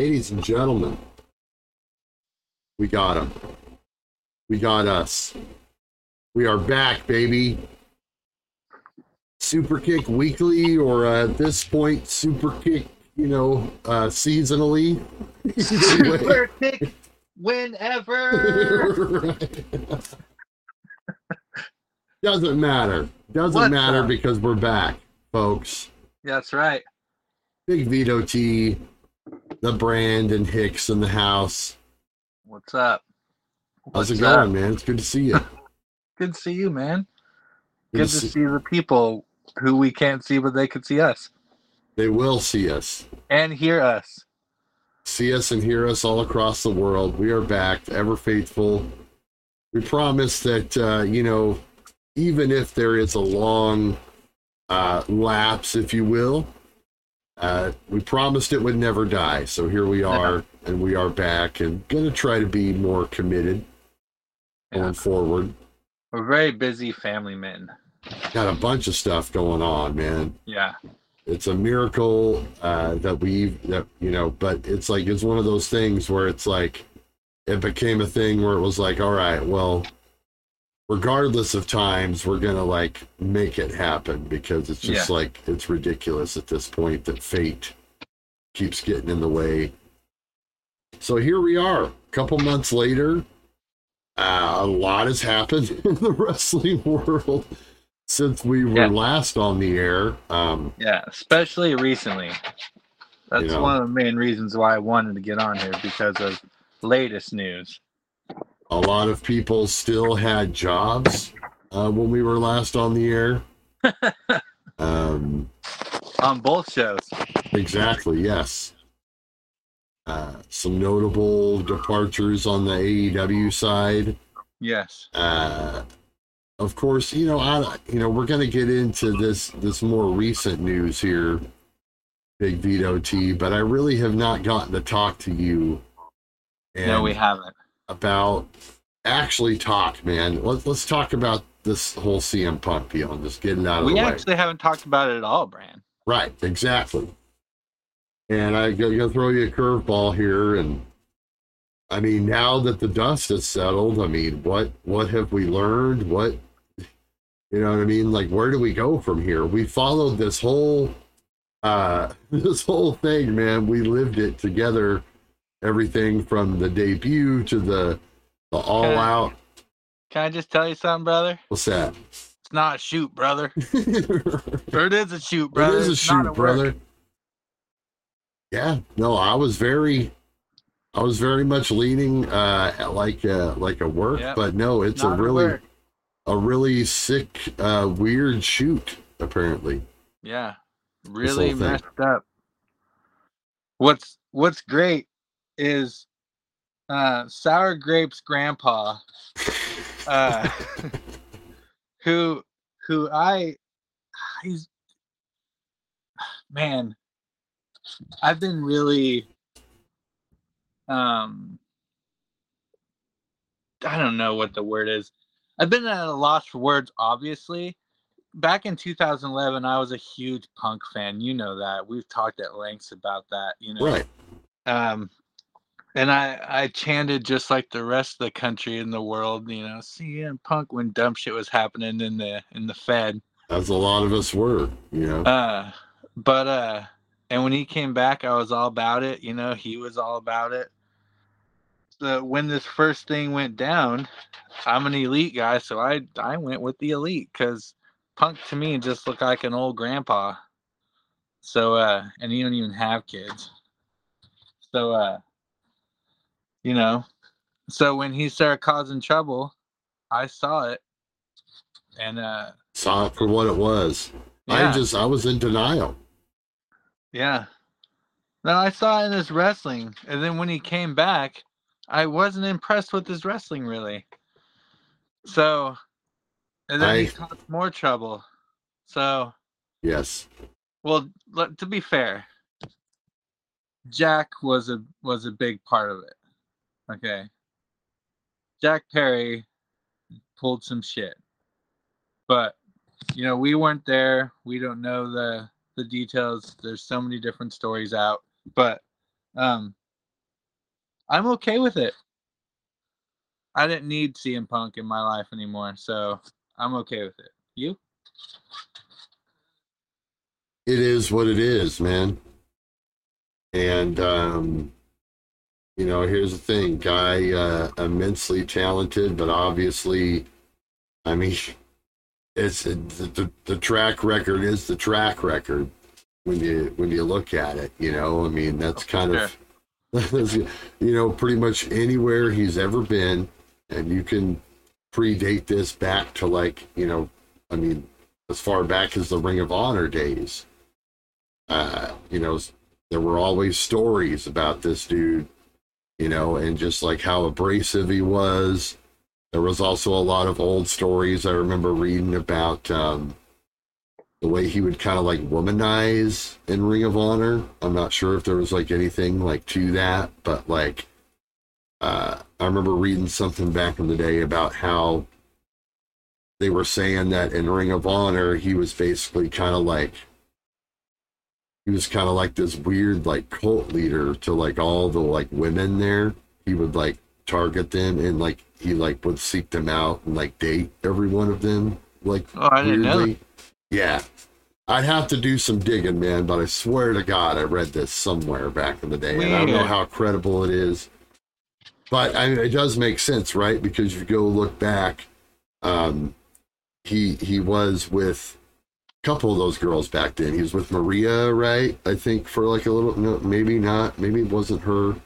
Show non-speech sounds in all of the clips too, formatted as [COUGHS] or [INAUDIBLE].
Ladies and gentlemen, we got him. We got us. We are back, baby. Super Kick weekly, or uh, at this point, Super Kick, you know, uh, seasonally. Super kick whenever. [LAUGHS] Doesn't matter. Doesn't What's matter up? because we're back, folks. That's right. Big Vito T, the brand, and Hicks in the house. What's up? How's What's it up? going, man? It's good to see you. [LAUGHS] Good to see you, man. Good Good to see- see the people who we can't see, but they can see us They will see us. and hear us. See us and hear us all across the world. We are back, ever faithful. We promise that, uh, you know, even if there is a long uh, lapse, if you will, uh, we promised it would never die. So here we are, and we are back and going to try to be more committed going forward. We're very busy family men. Got a bunch of stuff going on, man. Yeah. it's a miracle uh, that we that you know but it's like it's one of those things where it's like it became a thing where it was like all right well regardless of times we're gonna like make it happen because it's just Yeah. like it's ridiculous at this point that fate keeps getting in the way so here we are a couple months later uh, a lot has happened [LAUGHS] in the wrestling [LAUGHS] world since we were Yeah. last on the air um Yeah. Especially recently. That's You know. one of the main reasons why I wanted to get on here because of latest news. A lot of people still had jobs uh, when we were last on the air. [LAUGHS] um, On both shows. exactly, yes. Uh, some notable departures on the AEW side. Yes. Uh, of course, you know, I, you know, we're going to get into this this more recent news here, Big Vito T. But I really have not gotten to talk to you. no, we haven't. About actually talk, man. Let's let's talk about this whole CM Punk deal and just get it out of We the way. We actually haven't talked about it at all, Bran. Right, exactly. And I go gonna throw you a curveball here, and I mean, now that the dust has settled, I mean, what what have we learned? What you know what I mean? Like, where do we go from here? We followed this whole uh [LAUGHS] this whole thing, man. We lived it together. Everything from the debut to the the all Okay. out. Can I just tell you something, brother? What's that? It's not a shoot, brother. [LAUGHS] it Or it is a shoot, brother. is a It's shoot, work. brother. Yeah, no, I was very, I was very much leaning uh like uh like a work, Yep. but no, it's Not a a really work. a really sick, uh weird shoot. Apparently, Yeah. Really messed up. What's what's great is uh sour grapes grandpa uh [LAUGHS] who who I he's man I've been really um I don't know what the word is. I've been at a loss for words obviously. Back in 2011 I was a huge punk fan. You know that. We've talked at lengths about that, you know. right? Um and I I chanted just like the rest of the country in the world, you know, CM Punk when dumb shit was happening in the in the Fed. As a lot of us were, you know. Uh but uh and when he came back I was all about it, you know, he was all about it. When this first thing went down, I'm an elite guy, so I I went with the elite cuz Punk to me just looked like an old grandpa. So uh and he don't even have kids. So uh you know, so when he started causing trouble, I saw it. And uh Saw it for what it was. yeah. I just I was in denial. Yeah. No, I saw it in his wrestling, and then when he came back, I wasn't impressed with his wrestling really. So, and then I- he caused more trouble. So, Yes, well, to be fair, Jack was a was a big part of it. Okay. Jack Perry pulled some shit. But you know, we weren't there. We don't know the the details. There's so many different stories out. But um I'm okay with it. I didn't need CM Punk in my life anymore, so I'm okay with it. You? It is what it is, man. And um, you know, here's the thing, guy uh, immensely talented, but obviously, I mean, it's the, the the track record is the track record when you when you look at it. You know, I mean, that's kind of [LAUGHS] you know pretty much anywhere he's ever been, and you can predate this back to like you know, I mean, as far back as the Ring of Honor days. Uh, you know, there were always stories about this dude, you know, and just like how abrasive he was. There was also a lot of old stories I remember reading about um, the way he would kind of like womanize in Ring of Honor. I'm not sure if there was like anything like to that, but like uh, I remember reading something back in the day about how they were saying that in Ring of Honor he was basically kind of like he was kind of like this weird like cult leader to like all the like women there. He would like target them and like he like would seek them out and like date every one of them like oh, I didn't weirdly. Know. Yeah. I'd have to do some digging, man, but I swear to God, I read this somewhere back in the day, Weird. and I don't know how credible it is. But I mean, it does make sense, right? Because you go look back, um, he he was with couple of those girls back then. He was with Maria, right? I think for like a little, no, maybe not. Maybe it wasn't her.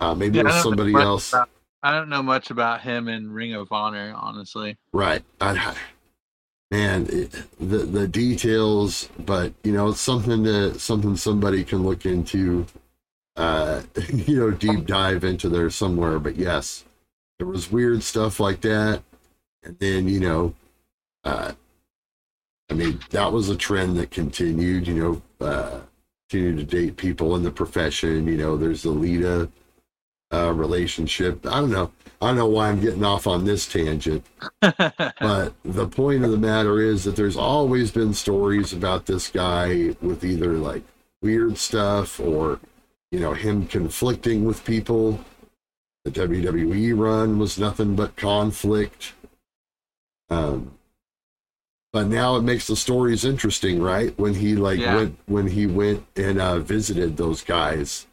Uh, maybe yeah, it was somebody else. About, I don't know much about him in Ring of Honor, honestly. Right. I, man, it, the the details, but you know, it's something that something somebody can look into. Uh, [LAUGHS] you know, deep dive into there somewhere. But yes, there was weird stuff like that, and then you know, uh, I mean, that was a trend that continued, you know, uh, continued to date people in the profession. You know, there's the Lita uh, relationship. I don't know. I don't know why I'm getting off on this tangent. [LAUGHS] but the point of the matter is that there's always been stories about this guy with either like weird stuff or, you know, him conflicting with people. The WWE run was nothing but conflict. Um, but now it makes the stories interesting, right? When he like yeah. went when he went and uh, visited those guys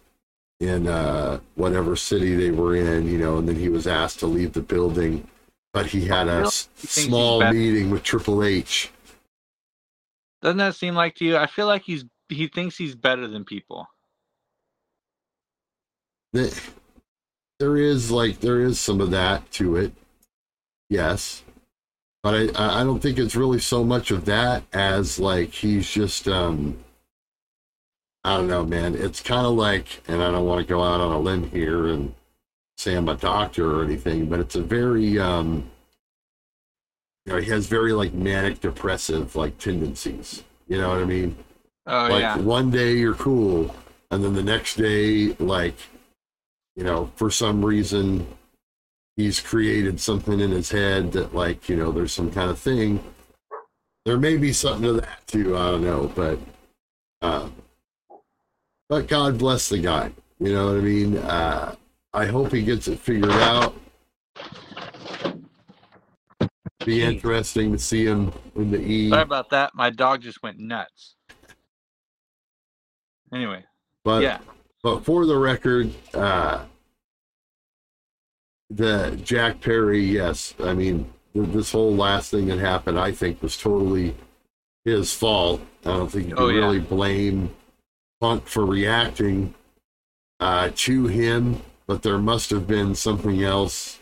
in uh, whatever city they were in, you know, and then he was asked to leave the building, but he had a s- small meeting with Triple H. Doesn't that seem like to you? I feel like he's he thinks he's better than people. There is like there is some of that to it. Yes but I, I don't think it's really so much of that as like he's just um I don't know, man. It's kind of like, and I don't want to go out on a limb here and say I'm a doctor or anything, but it's a very um you know, he has very like manic depressive like tendencies. You know what I mean? Oh like yeah. one day you're cool, and then the next day, like, you know, for some reason he's created something in his head that like you know there's some kind of thing. There may be something to that too. I don't know but uh, but god bless the guy. You know what i mean? Uh, i hope he gets it figured out. Be interesting to see him in the e. Sorry about that. My dog just went nuts. Anyway. But yeah. but for the record uh the Jack Perry, yes. I mean, this whole last thing that happened, I think, was totally his fault. I don't think you can oh, yeah. really blame Punk for reacting uh, to him, but there must have been something else.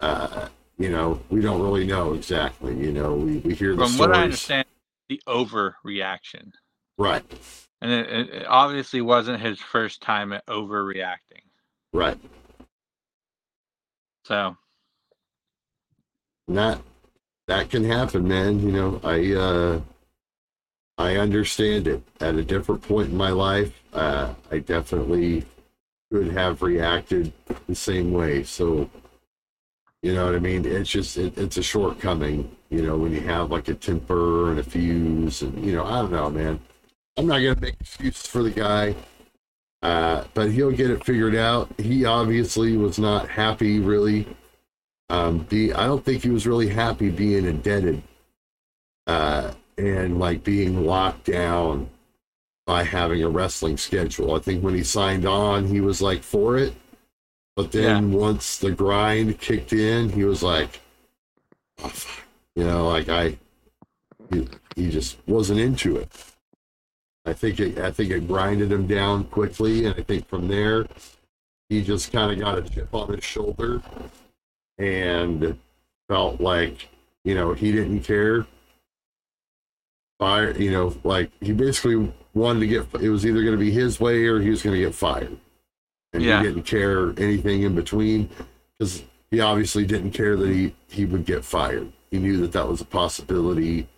Uh, you know, we don't really know exactly. You know, we, we hear the From stories. what I understand, the overreaction. Right. And it, it obviously wasn't his first time at overreacting. Right. So that that can happen, man. You know, I uh I understand it. At a different point in my life, uh, I definitely could have reacted the same way. So, you know what I mean? It's just it, it's a shortcoming. You know, when you have like a temper and a fuse, and you know, I don't know, man. I'm not gonna make excuses for the guy. Uh, but he'll get it figured out. He obviously was not happy, really. Um, be, I don't think he was really happy being indebted uh, and like being locked down by having a wrestling schedule. I think when he signed on, he was like for it. But then once the grind kicked in, he was like, oh, you know, like I, he, he just wasn't into it. I think it, I think it grinded him down quickly, and I think from there, he just kind of got a chip on his shoulder, and felt like you know he didn't care. Fire, you know, like he basically wanted to get. It was either going to be his way or he was going to get fired, and Yeah. he didn't care anything in between because he obviously didn't care that he he would get fired. He knew that that was a possibility.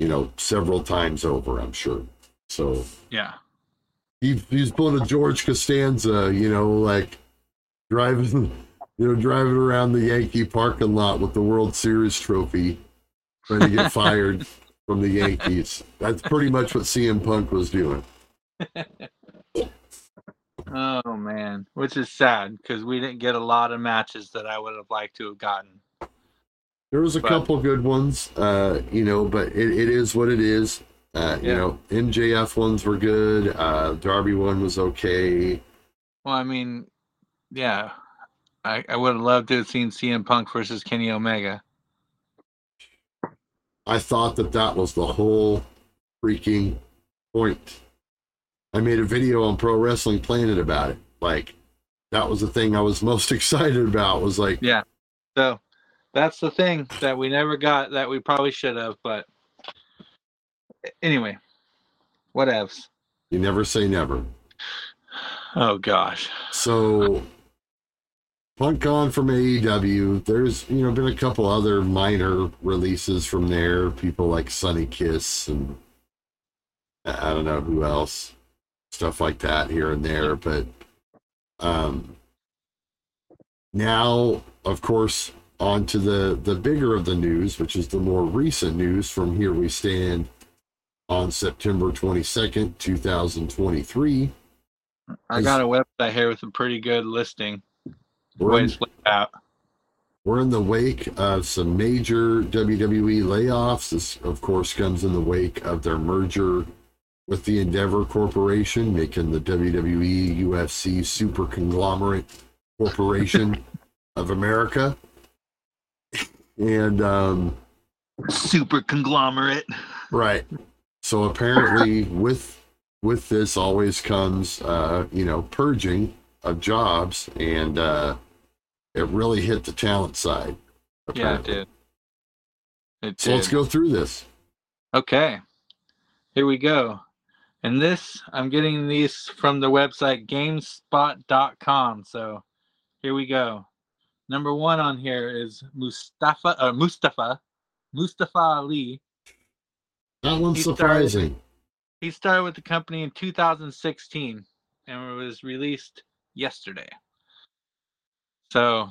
You know, several times over. I'm sure. So Yeah. he he's pulling a George Costanza, you know, like driving, you know, driving around the Yankee parking lot with the World Series trophy, trying to get [LAUGHS] fired from the Yankees. That's pretty much what CM Punk was doing. Oh man, which is sad because we didn't get a lot of matches that I would have liked to have gotten. There was a But- couple good ones, uh, you know, but it, it is what it is. Uh, You know, MJF ones were good. Uh, Darby one was okay. Well, I mean, yeah, I, I would have loved to have seen CM Punk versus Kenny Omega. I thought that that was the whole freaking point. I made a video on Pro Wrestling Planet about it. Like, that was the thing I was [LAUGHS] most excited about. Was like, Yeah. So that's the thing that we never got that we probably should have. But anyway, whatevs. you never say never. Oh gosh. So, Punk on from AEW. There's you know been a couple other minor releases from there. People like Sonny Kiss and I don't know who else, stuff like that here and there. But um, now, of course, on to the the bigger of the news, which is the more recent news from Here We Stand on September twenty second, two thousand twenty three. I got a website here with a pretty good listing. We're in- out. We're in the wake of some major WWE layoffs. This, of course, comes in the wake of their merger with the Endeavor Corporation, making the WWE UFC super conglomerate corporation [LAUGHS] of America. And, um, Super conglomerate. right. So apparently, with with this always comes, uh, you know, purging of jobs, and uh, it really hit the talent side. Yeah, it did. It So let's go through this. Okay. Here we go. And this, I'm getting these from the website gamespot.com. So here we go. Number one on here is Mustafa, uh, Mustafa, Mustafa Ali. That one's He started- surprising. He started with the company in 2016 and was released yesterday. So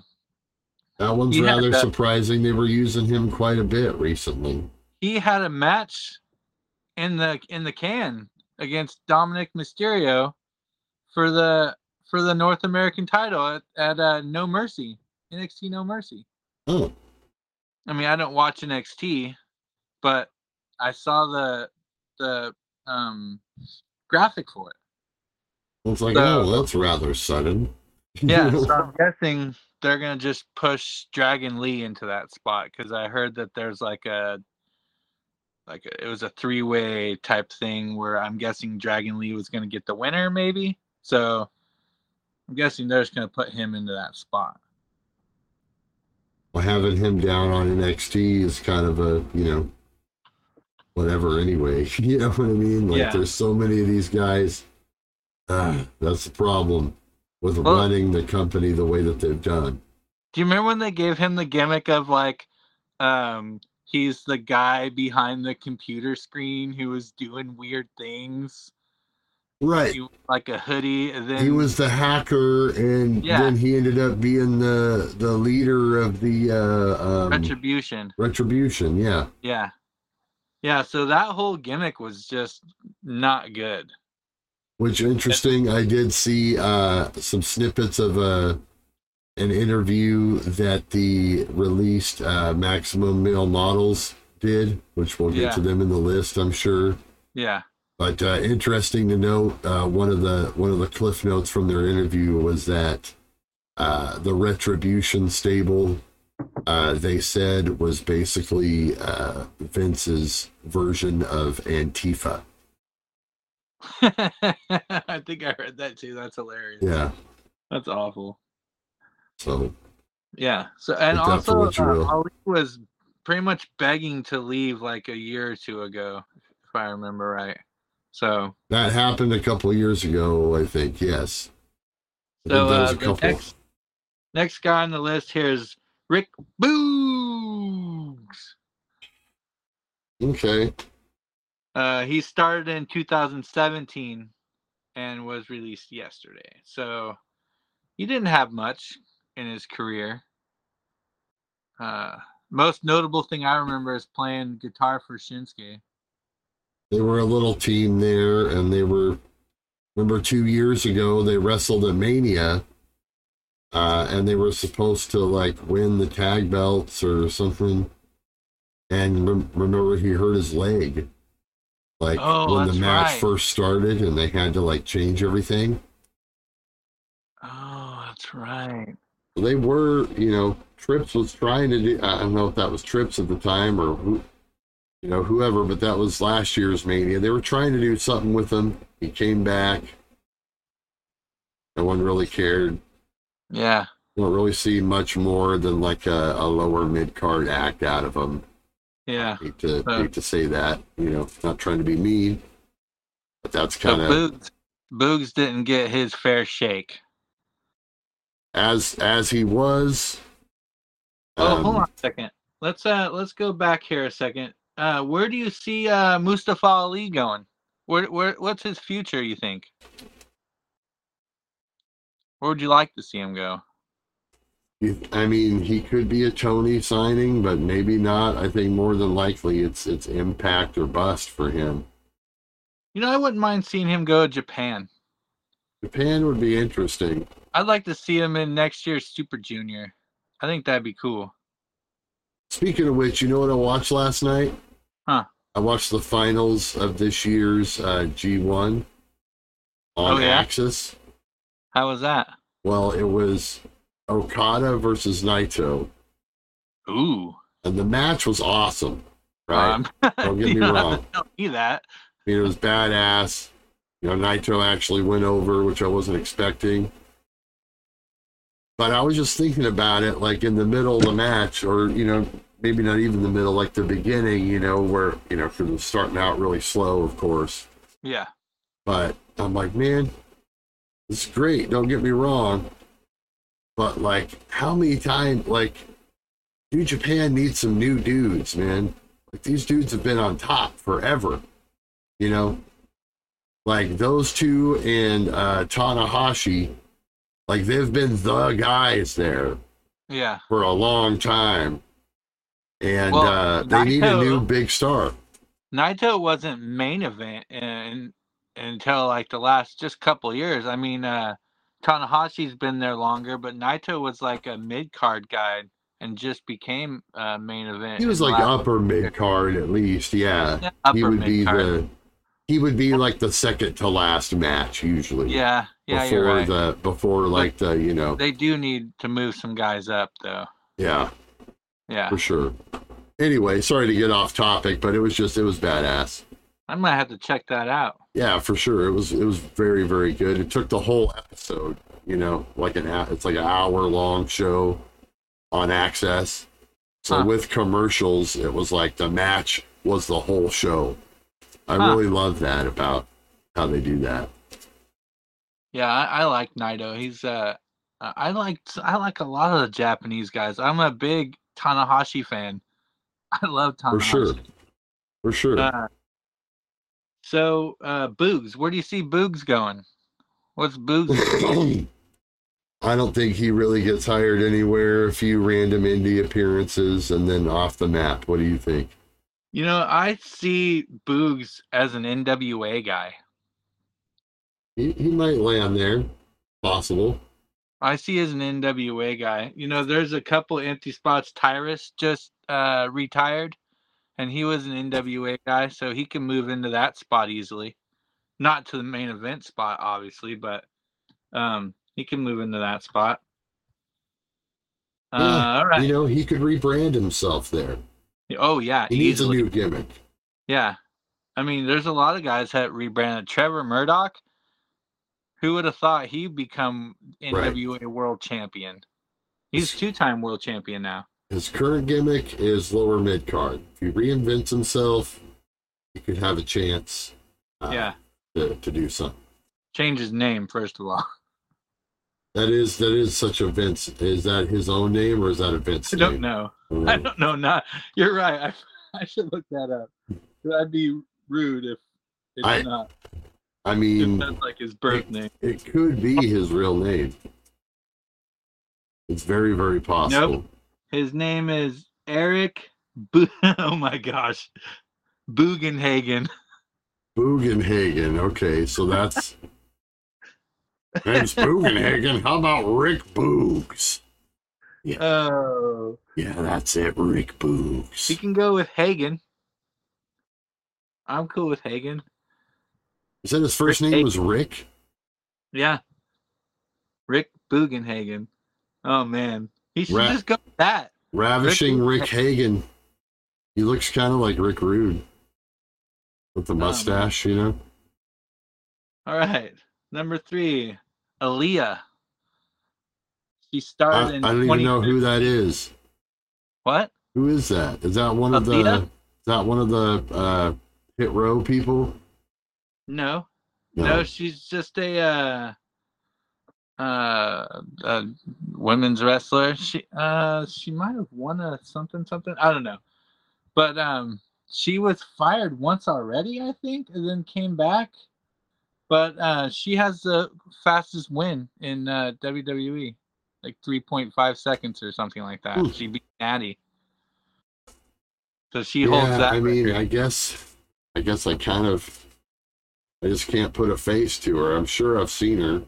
That one's rather surprising. They were using him quite a bit recently. he had a match in the in the can against Dominik Mysterio for the for the North American title at, at uh, No Mercy NXT No Mercy. Oh, I mean, I don't watch NXT, but I saw the the um graphic for it. it's like, So- oh, that's rather sudden. Yeah, [LAUGHS] so I'm guessing they're gonna just push Dragon Lee into that spot because I heard that there's like a like a, it was a three way type thing where I'm guessing Dragon Lee was gonna get the winner maybe. So I'm guessing they're just gonna put him into that spot. Well, having him down on NXT is kind of a, you know, whatever anyway. [LAUGHS] you know what I mean? Like, Yeah. there's so many of these guys. Ah, that's the problem with Well- running the company the way that they've done. Do you remember when they gave him the gimmick of like um he's the guy behind the computer screen who was doing weird things? Right. He, like a hoodie and then He was the hacker, and Yeah. then he ended up being the the leader of the uh, um, retribution. retribution. Yeah. Yeah. Yeah, so that whole gimmick was just not good. Which interesting. I did see uh, some snippets of a an interview that the released uh, Maximum Male Models did, which we'll get Yeah. to them in the list, I'm sure. Yeah. But uh, interesting to note, uh, one of the one of the cliff notes from their interview was that uh, the Retribution stable, uh, they said, was basically uh, Vince's version of Antifa. [LAUGHS] I think I heard that too. That's hilarious. Yeah. That's awful. So Yeah. So and Take that for also uh. Ali was pretty much begging to leave like a year or two ago, if I remember right. So that happened a couple years ago, I think. Yes. So uh, the couple. next next guy on the list here is Rick Boogs. Okay. Uh, he started in 2017 and was released yesterday. So he didn't have much in his career. Uh, most notable thing I remember is playing guitar for Shinsuke. They were a little team there, and they were. Remember, two years ago they wrestled at Mania, uh, and they were supposed to like win the tag belts or something. And rem- remember, he hurt his leg, like Oh, when the match right. first started, and they had to like change everything. Oh, that's right. They were, you know, Trips was trying to do. I don't know if that was Trips at the time or who, you know, whoever, but that was last year's Mania. They were trying to do something with him. He came back. No one really cared. Yeah. Don't really see much more than like a, a lower mid card act out of him. Yeah. Hate to Uh. hate to say that, you know, not trying to be mean, but that's kind of Boogs, Boogs didn't get his fair shake. as as he was. Oh, um, hold on a second. Let's uh let's go back here a second. Uh where do you see uh Mustafa Ali going? Where where what's his future, you think? Where would you like to see him go? I mean, he could be a Tony signing, but maybe not. I think more than likely it's it's impact or bust for him. You know, I wouldn't mind seeing him go to Japan. Japan would be interesting. I'd like to see him in next year's Super Junior. I think that'd be cool. Speaking of which, you know what I watched last night? Huh. I watched the finals of this year's uh, G1 on Oh, yeah? AXS. How was that? Well, it was Okada versus Naito, Ooh. and the match was awesome. Right? Um, [LAUGHS] Don't get me you don't have wrong. Tell me that. I mean, it was badass. You know, Naito actually went over, which I wasn't expecting. But I was just thinking about it, like in the middle of the match, or you know, maybe not even the middle, like the beginning. You know, where you know, because it was starting out really slow, of course. Yeah. But I'm like, man, it's great. Don't get me wrong. But like, how many times, like, New Japan needs some new dudes, man. Like these dudes have been on top forever. You know, like those two and uh, Tanahashi, like they've been the guys there Yeah. for a long time, and Well, uh, they need a new big star. Naito wasn't main event in, until like the last just couple years. I mean, uh, Tanahashi's been there longer, but Naito was like a mid card guy and just became uh, main event. He was like upper mid card at least, yeah. yeah, he would be mid-card. the he would be like the second to last match usually. Yeah, yeah, before you're right. the before like the you know They do need to move some guys up, though. yeah Yeah, for sure. Anyway, sorry to get off topic, but it was just it was badass. I might have to check that out. Yeah, for sure. It was it was very very good. It took the whole episode, you know, like an it's like an hour long show on AXS. So Huh. with commercials, it was like the match was the whole show. I Huh. really love that about how they do that. Yeah, I, I like Naito. He's uh, I I like I like a lot of the Japanese guys. I'm a big Tanahashi fan. [LAUGHS] I love Tanahashi. For sure. For sure. Uh, so, uh, Boogs, where do you see Boogs going? What's Boogs? [COUGHS] I don't think he really gets hired anywhere. A few random indie appearances and then off the map. What do you think? you know, I see Boogs as an NWA guy. he, he might land there. Possible. I see as an NWA guy. You know, there's a couple empty spots. Tyrus just uh, retired, and he was an NWA guy, so he can move into that spot easily. Not to the main event spot, obviously, but um, he can move into that spot. Uh, Yeah, all right. You know, he could rebrand himself there. oh yeah, He needs a new gimmick. Yeah. I mean, there's a lot of guys that rebranded. Trevor Murdoch, who would have thought he'd become Right. NWA world champion? He's two time world champion now. His current gimmick is lower mid card. If he reinvents himself, he could have a chance uh, yeah. to, to do something. Change his name, first of all. [LAUGHS] That is that is such a Vince. Is that his own name or is that a Vince I don't name? know. Oh, I don't know. Not you're right. I, [LAUGHS] I should look that up. That'd be rude if it's I- not. I mean, that's like his birth name. it could be his real name. It's very very possible. Nope. His name is Eric. Bo- [LAUGHS] oh my gosh, Bugenhagen. Bugenhagen. Okay, so that's name's Bugenhagen. How about Rick Boogs? Yeah. Oh, Yeah, that's it, Rick he Boogs. can go with Hagen. I'm cool with Hagen. You said his first Rick name Hagen. was Rick. Yeah, Rick Bugenhagen. Oh man, he should Ra- just go with that. Ravishing Rick- Rick Hagen. He looks kind of like Rick Rude with the Oh, mustache, you know. All right, number three, Aaliyah. She started I, I don't even know who that is. What? Who is that? Is that one of the? Is that one of the uh, Hit Row people? No, no, she's just a uh, uh, a women's wrestler. She uh, she might have won a something something. I don't know, but um, she was fired once already, I think, and then came back. But uh, she has the fastest win in uh, WWE, like three point five seconds or something like that. Hmm. She beat Natty, so she holds yeah, that. I mean, record. I guess, I guess I kind of, I just can't put a face to her. I'm sure I've seen her.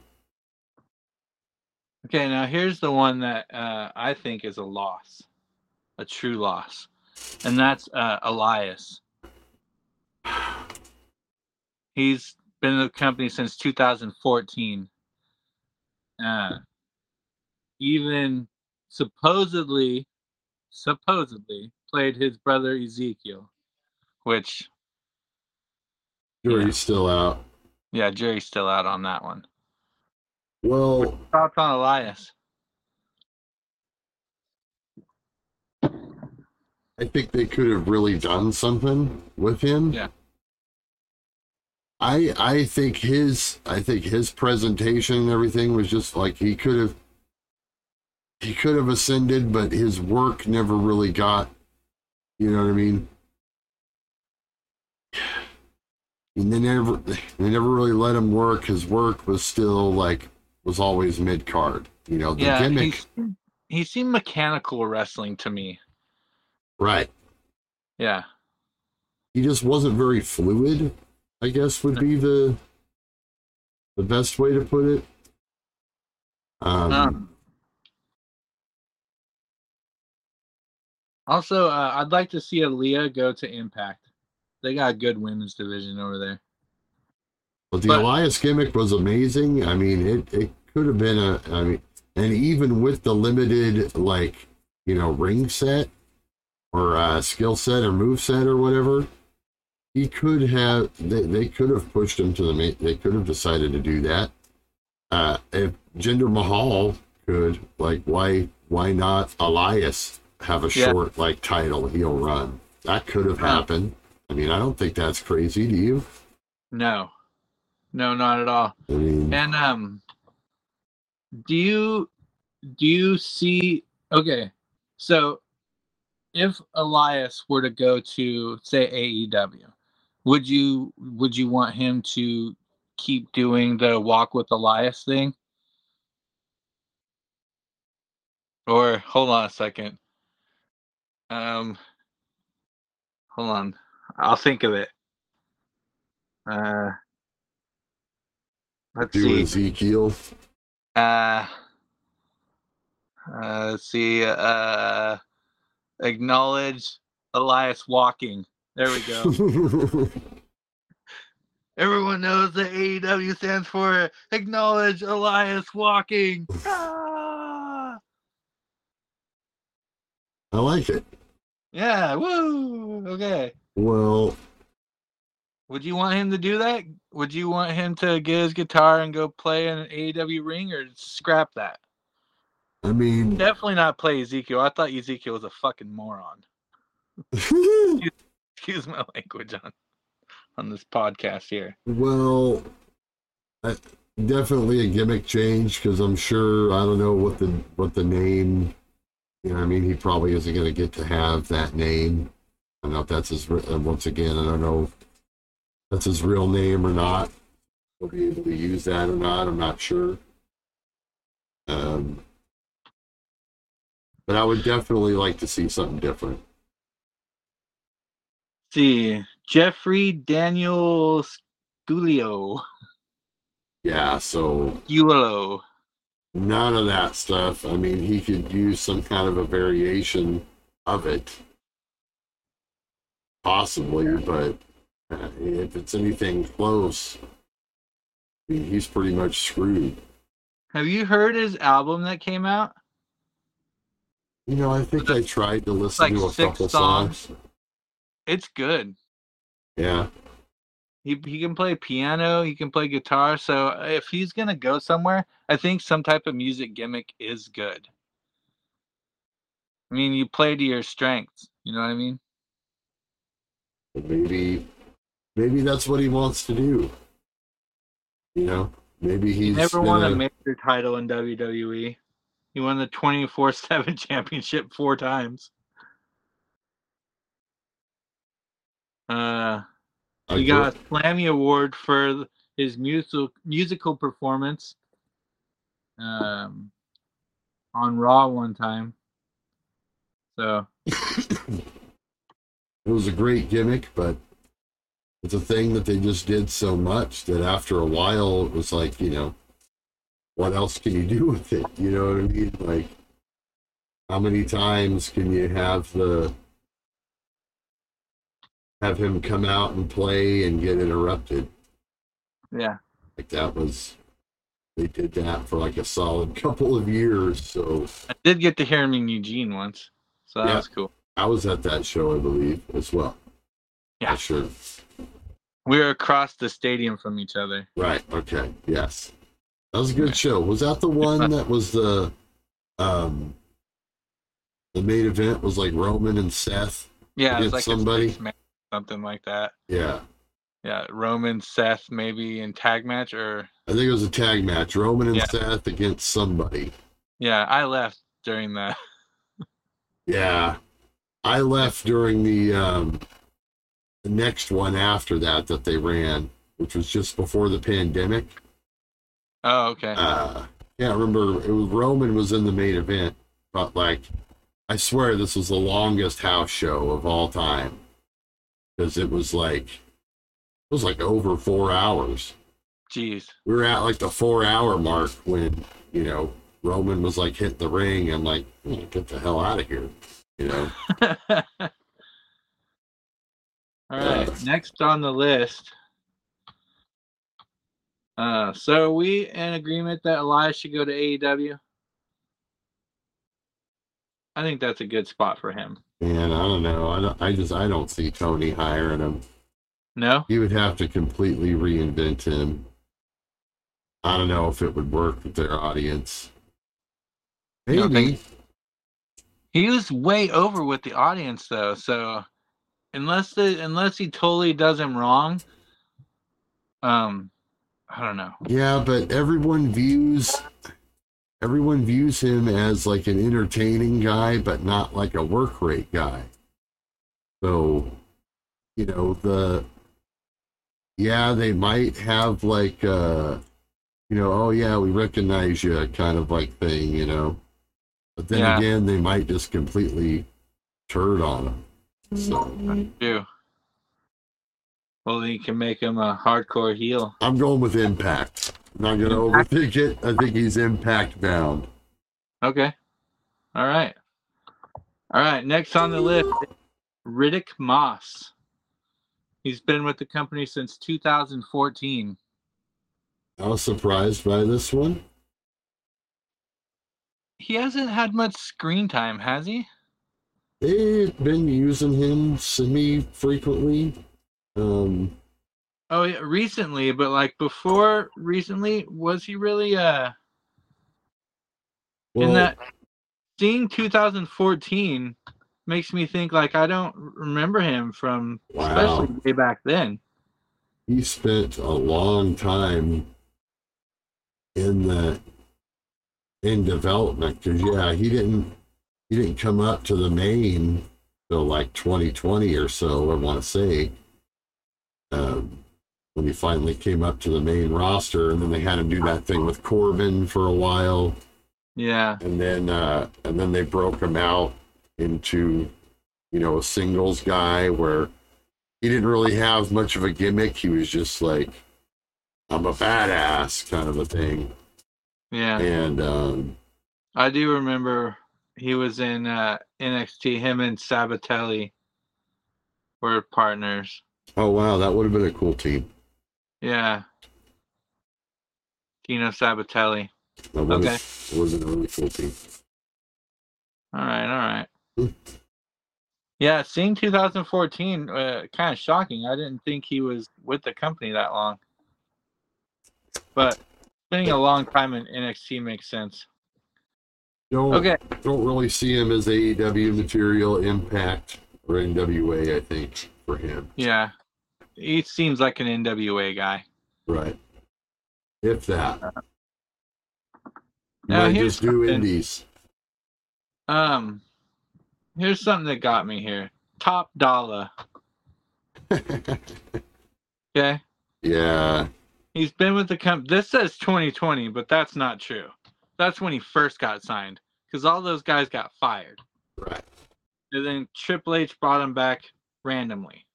Okay, now here's the one that uh, I think is a loss, a true loss, and that's uh, Elias. He's been in the company since 2014. Uh, even supposedly, supposedly played his brother Ezekiel, which Jury's Yeah. still out. yeah, Jerry's still out on that one. Well, Thoughts on Elias? I think they could have really done something with him. Yeah. I I think his I think his presentation and everything was just like he could have he could have ascended, but his work never really got you know what I mean? And they never they never really let him work. His work was still like was always mid card. You know, the yeah, gimmick he seemed mechanical wrestling to me. right. Yeah. he just wasn't very fluid i guess would be the the best way to put it um, Um, also, uh, I'd like to see Aaliyah go to Impact. They got a good women's division over there. but the but- elias gimmick was amazing. I mean it, it could have been a i mean and even with the limited like you know ring set or uh skill set or move set or whatever he could have they, they could have pushed him to the main they could have decided to do that. Uh if jinder mahal could like why why not elias have a Yeah. short like title? Heel run. That could have happened i mean i don't think that's crazy do you No, no, not at all. i mean And um, do you do you see? Okay, so if Elias were to go to say AEW, would you would you want him to keep doing the walk with Elias thing? Or hold on a second. Um, hold on, I'll think of it. Uh, Let's Do see. Ezekiel. Uh, uh, let's see. Uh, acknowledge Elias walking. There we go. [LAUGHS] Everyone knows that AEW stands for acknowledge Elias walking. Ah! I like it. Yeah, woo. Okay. Well, Would you want him to do that? Would you want him to get his guitar and go play in an AEW ring or scrap that? I mean, Definitely not play Ezekiel. I thought Ezekiel was a fucking moron. [LAUGHS] Excuse my language on on this podcast here. well, I, definitely a gimmick change because I'm sure I don't know what the what the name. You know, I mean, he probably isn't going to get to have that name. I don't know if that's his. Once again, I don't know if that's his real name or not. He'll be able to use that or not. I'm not sure. Um, but I would definitely like to see something different. see, Jeffrey Daniel Sciullo. Yeah, so Sciullo. none of that stuff. I mean, he could use some kind of a variation of it, possibly, but uh, if it's anything close, I mean, he's pretty much screwed. Have you heard his album that came out? You know, I think I tried to listen like to a six couple songs. songs. It's good. Yeah, He he can play piano, he can play guitar. So if he's gonna go somewhere, I think some type of music gimmick is good. I mean, you play to your strengths. You know what I mean? But maybe, maybe that's what he wants to do. You know, maybe He he's never won a major title in WWE. He won the 24 7 [LAUGHS] championship four times. Uh, he got a Slammy Award for his musical musical performance um, on Raw one time. So [COUGHS] [COUGHS] [COUGHS] it was a great gimmick, but it's a thing that they just did so much that after a while it was like, you know, what else can you do [LAUGHS] with it? You know what I mean? Like, how many times can you have the have him come out and play and get interrupted? yeah, Like that was they did that for like a solid [LAUGHS] couple of years. So I did get to hear him in Eugene once, so that Yeah. was cool. I was at that show, I believe, as well. Yeah. Sure. We were across the stadium from each other. Right. Okay. Yes. That was a good show. Was that the one that was the um the main event was like Roman and Seth? Yeah, it was Against like somebody? something like that. Yeah. Yeah, Roman, Seth, maybe in tag match, or I think it was a tag match. Roman and Yeah. Seth against somebody. yeah, I left during that. [LAUGHS] Yeah. I left during the um the next one after that that they ran, which was just before the pandemic. Oh, okay. uh can't remember it was roman was in the main event but like i swear this was the longest house show of all time because it was like it was like over four hours Jeez. we were at like the four hour mark when you know roman was like hitting the ring and like "Hmm, get the hell out of here you know [LAUGHS] All right, Uh, next on the list. Uh, so are we in agreement that Elias should go to AEW? I think that's a good spot for him. and i don't know i don't i just i don't see tony hiring him No? he would have to completely reinvent him i don't know if it would work with their audience maybe He was way over with the audience though, so unless the unless he totally does him wrong, um, I don't know. Yeah, but everyone views everyone views him as like an entertaining guy, but not like a work rate guy. So, you know, the yeah, they might have like uh you know, oh yeah, we recognize you kind of like thing, you know. But then Yeah. again, they might just completely turd on him. So Do well, he can make him a hardcore heel. I'm going with impact. not gonna overthink it. I think he's impact bound. Okay. All right. All right. Next on the list, Riddick Moss. He's been with the company since 2014. I was surprised by this one. He hasn't had much screen time, has he? They've been using him semi frequently. Um, Oh, yeah, recently, but like before recently, was he really uh well, in that seeing 2014 makes me think like I don't remember him from Wow. especially way back then. he spent a long time in the in development because yeah, he didn't he didn't come up to the main till like 2020 or so. I want to say. Um, when he finally came up to the main roster, and then they had him do that thing with Corbin for a while. Yeah. and then uh, and then they broke him out into you know a singles guy where he didn't really have much of a gimmick. He was just like I'm a badass kind of a thing, Yeah. and um, I do remember he was in uh, NXT. Him and Sabatelli were partners. oh wow, that would have been a cool team. Yeah. Tino Sabatelli. That would Okay. it have a really cool team. All right, all right. Yeah, seeing 2014, uh, kind of shocking. I didn't think he was with the company that long. But spending a long time in NXT makes sense. Don't Okay, don't really see him as AEW material impact or NWA. I think for him, yeah. He seems like an NWA guy. right? If that. Now, Might here's just do indies. Um, here's something that got me here. Top Dolla. [LAUGHS] Okay. yeah, He's been with the company. This says 2020, but that's not true. That's when he first got signed because all those guys got fired. right. And then Triple H brought him back randomly.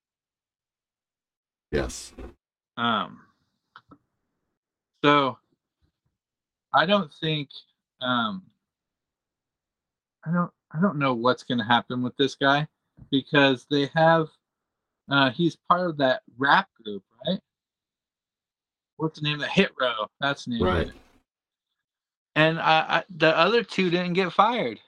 Yes. Um, so I don't think um, I don't I don't know what's going to happen with this guy because they have uh, he's part of that rap group, right? What's the name of the Hit Row? That's the name. of Right. it. And I, I, the other two didn't get fired.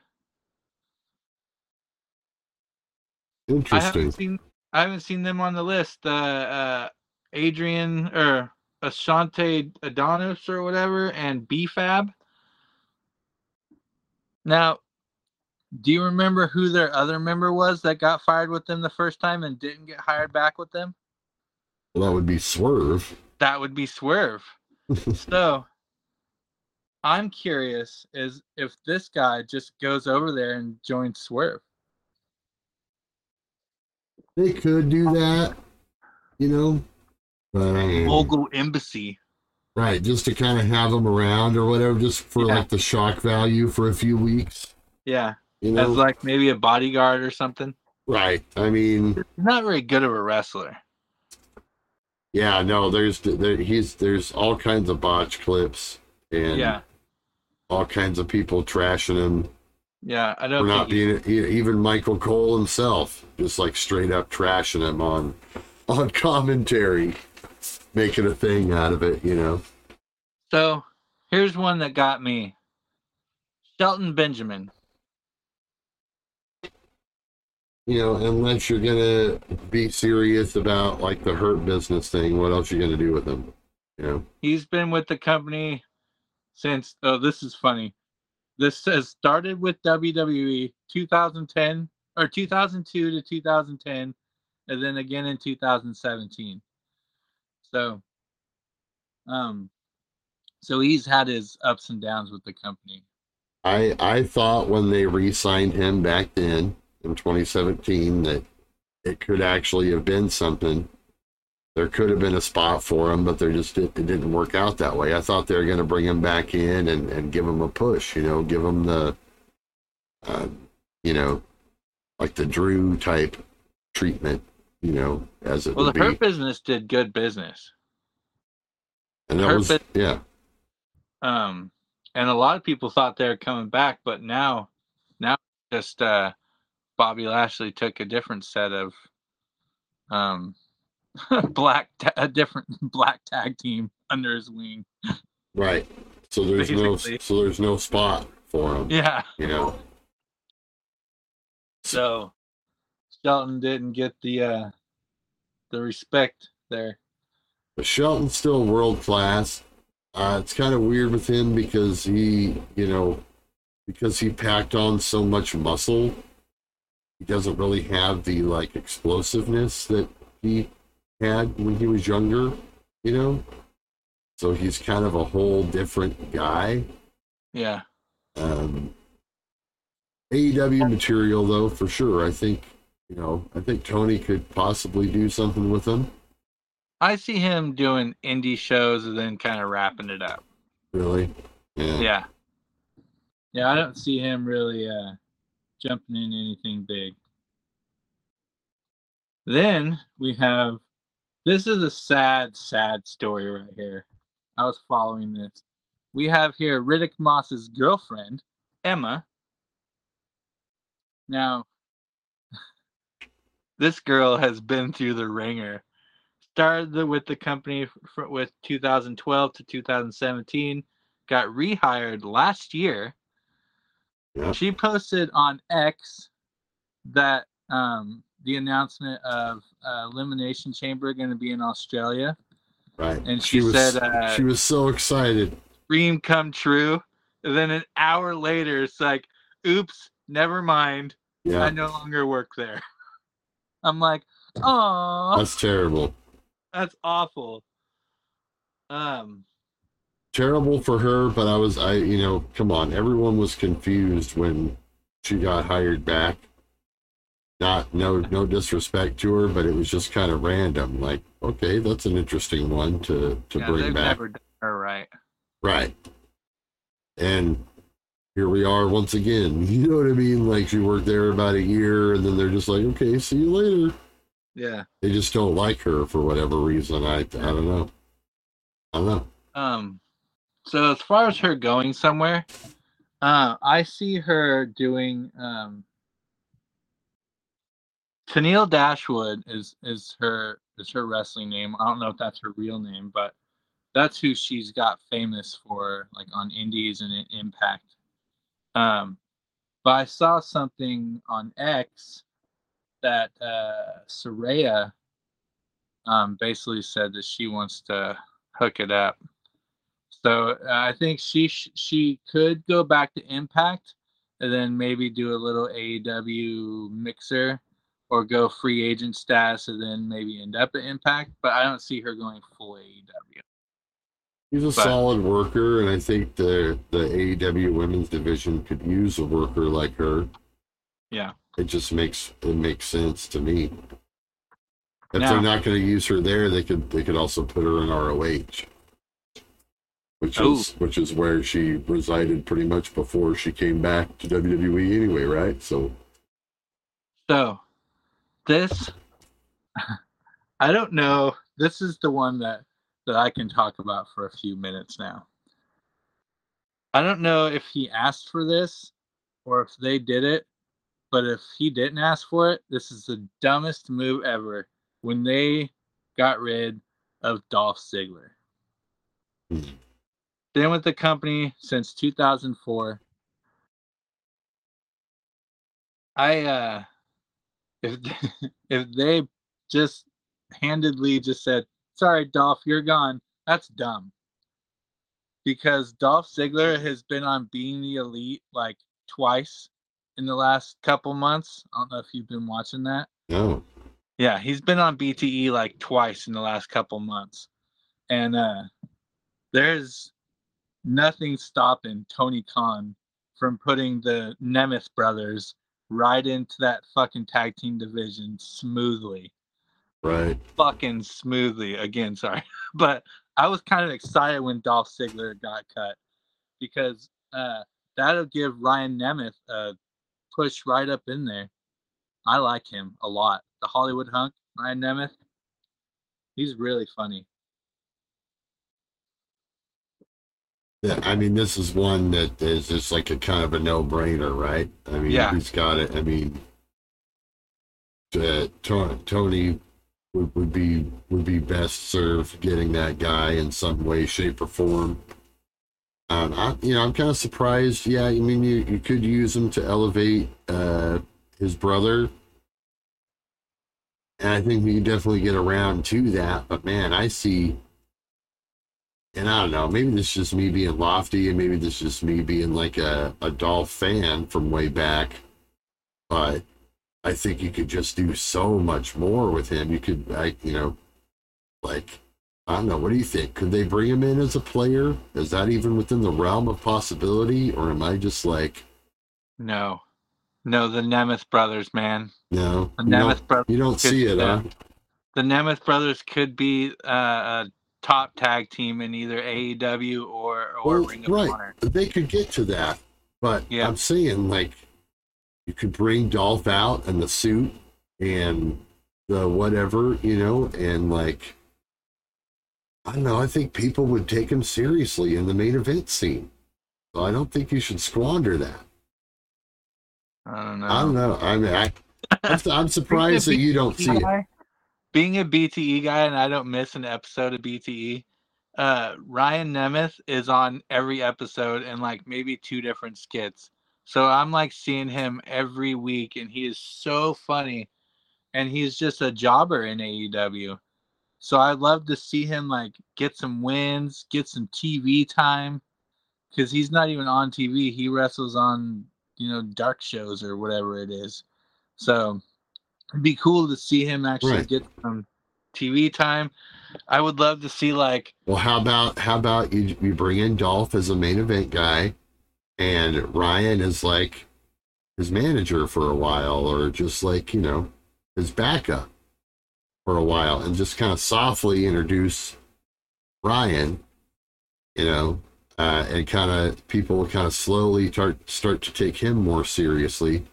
I Interesting. haven't seen I haven't seen them on the list. Uh, uh, Adrian or Ashante Adonis or whatever, and BFAB. Now, do you remember who their other member was that got fired with them the first time and didn't get hired back with them? Well, that would be Swerve. That would be Swerve. so, I'm curious is if this guy just goes over there and joins Swerve. They could do that, you know. But, um, Mogul Embassy. right, just to kind of have them around or whatever, just for Yeah. like the shock value for a few weeks. Yeah, You know, as like maybe a bodyguard or something. right? I mean, He's not very good of a wrestler. Yeah, no, there's there, he's there's all kinds of botch clips and Yeah, all kinds of people trashing him yeah. I don't not being even Michael Cole himself, just like straight up trashing him on on commentary, making a thing out of it. You know. So here's one that got me. Shelton Benjamin. You know, unless you're gonna be serious about like the hurt business thing, what else are you gonna do with him? You know, He's been with the company since. Oh, this is funny. This says started with WWE 2010 or 2002 to 2010, and then again in 2017. So, um, so he's had his ups and downs with the company. I I thought when they re-signed him back then in 2017 that it could actually have been something. There could have been a spot for him, but there just it, it didn't work out that way. I thought they were going to bring him back in and, and give him a push, you know, give him the, uh, you know, like the Drew type treatment, you know, as it Well, the be. Hurt Business did good business. and that Hurt was Bus- yeah, Um, and a lot of people thought they were coming back, but now, now just uh, Bobby Lashley took a different set of um, [LAUGHS] black, ta- a different [LAUGHS] black tag team under his wing. Right. So there's Basically. no so there's no spot for him. Yeah. You know. So Shelton didn't get the uh, the respect there. But Shelton's still world class. Uh, it's kind of weird with him because he, you know, because he packed on so much muscle, he doesn't really have the like explosiveness that he had when he was younger, you know. So he's kind of a whole different guy. Yeah. Um, AEW material, though, for sure. I think, you know, I think Tony could possibly do something with him. I see him doing indie shows and then kind of wrapping it up. Really, yeah. Yeah. Yeah, I don't see him really uh, jumping in anything big. Then we have this is a sad, sad story right here. I was following this. We have here Riddick Moss's girlfriend, Emma. Now, [LAUGHS] this girl has been through the ringer. Started with the company f- with 2012 to 2017, got rehired last year. Yeah. She posted on X that um, the announcement of uh, Elimination Chamber going to be in Australia. Right. And she was, said, uh, she was so excited. Dream come true. And then an hour later, it's like, oops, never mind. Yeah. I no longer work there. [LAUGHS] I'm like, oh, that's terrible. that's awful. Um, Terrible for her, but I was, I, you know, come on. Everyone was confused when she got hired back. Not, no, no disrespect to her, but it was just kind of random. Like, okay, that's an interesting one to to yeah, bring back. never done her right. Right. And here we are once again. [LAUGHS] You know what I mean? Like she worked there about a year and then they're just like, okay, see you later. Yeah. They just don't like her for whatever reason. I I don't know. I don't know. Um, so as far as her going somewhere, uh, I see her doing um. Tennille Dashwood is is her is her wrestling name. I don't know if that's her real name, but that's who she's got famous for, like on Indies and Impact. Um, but I saw something on X that uh, Saraya um, basically said that she wants to hook it up. So uh, I think she sh- she could go back to Impact and then maybe do a little AEW mixer or go free agent status and then maybe end up at Impact. But I don't see her going full AEW. He's a But- solid worker, and I think the the AEW women's division could use a worker like her. Yeah. It just makes it makes sense to me. If Now- they're not going to use her there, they could they could also put her in ROH, which Ooh. is which is where she resided pretty much before she came back to WWE anyway, right? So So this [LAUGHS] I don't know. This is the one that that I can talk about for a few minutes now. I don't know if he asked for this or if they did it, but if he didn't ask for it, this is the dumbest move ever when they got rid of Dolph Ziggler. Hmm. Been with the company since 2004. I uh if [LAUGHS] if they just handedly just said, "Sorry, Dolph, you're gone," that's dumb. Because Dolph Ziggler has been on Being the Elite like twice in the last couple months. I don't know if you've been watching that. no, Yeah, he's been on BTE like twice in the last couple months. And uh there's nothing stopping Tony Khan from putting the Nemeth brothers right into that fucking tag team division smoothly. right? Fucking smoothly. Again, sorry. [LAUGHS] But I was kind of excited when Dolph Ziggler got cut because uh that'll give Ryan Nemeth a push right up in there. I like him a lot. The Hollywood hunk, Ryan Nemeth. He's really funny. I mean, this is one that is just like a kind of a no-brainer, right? I mean, Yeah. he's got it. I mean, uh, Tony, would, would be would be best served getting that guy in some way, shape, or form. Um, I, you know, I'm kind of surprised. Yeah, I mean, you, you could use him to elevate uh, his brother, and I think we can definitely get around to that. But man, I see and I don't know, maybe this is just me being lofty, and maybe this is just me being like a, a Dolph fan from way back. But I think you could just do so much more with him. You could, like, you know, like, I don't know, what do you think? Could they bring him in as a player? Is that even within the realm of possibility? Or am I just like, No, no, the Nemeth brothers, man. no, The Nemeth brothers. you don't see it, huh? The Nemeth brothers could be uh, a top tag team in either AEW or or Well, Ring of right. Honor. They could get to that, but Yeah. I'm saying like you could bring Dolph out in the suit and the whatever, you know, and like I don't know. I think people would take him seriously in the main event scene. So I don't think you should squander that. I don't know. I don't know. I mean, I, I'm, I'm [LAUGHS] surprised that you don't see it. Being a BTE guy and I don't miss an episode of BTE, uh, Ryan Nemeth is on every episode and like maybe two different skits. So I'm like seeing him every week and he is so funny and he's just a jobber in AEW. So I'd love to see him like get some wins, get some TV time because he's not even on TV. He wrestles on, you know, dark shows or whatever it is. So it'd be cool to see him actually Right. get some TV time. I would love to see like Well, how about how about you you bring in Dolph as a main event guy, and Ryan is like his manager for a while, or just like you know his backup for a while, and just kind of softly introduce Ryan, you know, uh, and kind of people will kind of slowly start start to take him more seriously,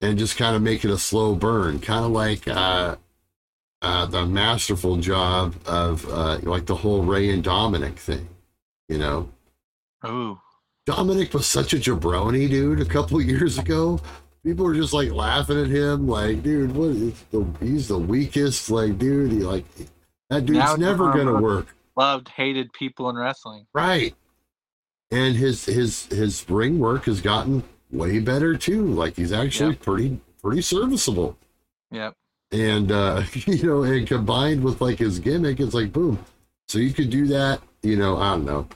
and just kind of make it a slow burn, kind of like. Uh, uh, the masterful job of uh, like the whole Ray and Dominik thing. You know, ooh, Dominik was such a jabroni, dude. A couple [LAUGHS] years ago, people were just like laughing at him, like, dude, what is the? He's the weakest. Like, dude, he like that dude's Now never gonna work, loved, hated people in wrestling. right? And his his his ring work has gotten way better too. Like, he's actually Yeah. pretty pretty serviceable. Yep. and uh [LAUGHS] you know and combined with like his gimmick it's like boom so you could do that you know i don't know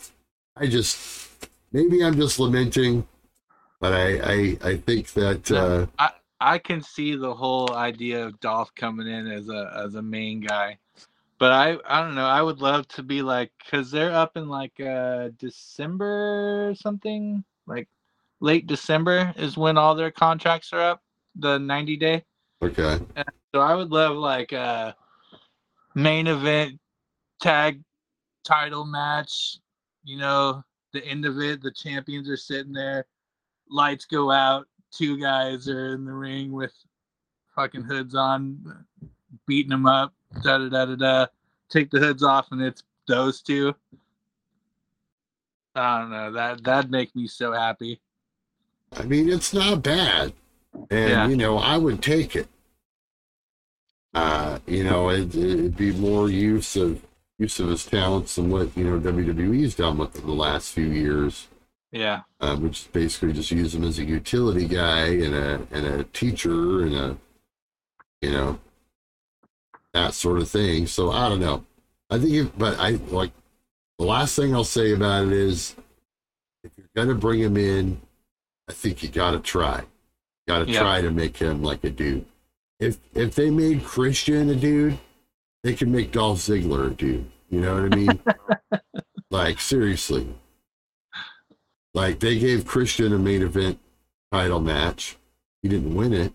i just maybe i'm just lamenting but i i i think that uh I can see the whole idea of Dolph coming in as a as a main guy, but I I don't know. I would love to be like because they're up in like uh December or something like late December is when all their contracts are up, the ninety day. okay So I would love like a main event tag title match. You know, the end of it, the champions are sitting there, lights go out, two guys are in the ring with fucking hoods on, beating them up, da da da da da. Take the hoods off, and it's those two. I don't know that that'd make me so happy. I mean it's not bad and Yeah. you know i would take it uh you know it, it'd be more use of use of his talents than what you know wwe's done with the last few years Yeah, uh, which is basically just use him as a utility guy and a and a teacher and a you know that sort of thing. So I don't know. I think, if, but I like the last thing I'll say about it is if you're gonna bring him in, I think you got to try. Got to Yeah. try to make him like a dude. If if they made Christian a dude, they could make Dolph Ziggler a dude. You know what I mean? [LAUGHS] like seriously. Like they gave Christian a main event title match. He didn't win it.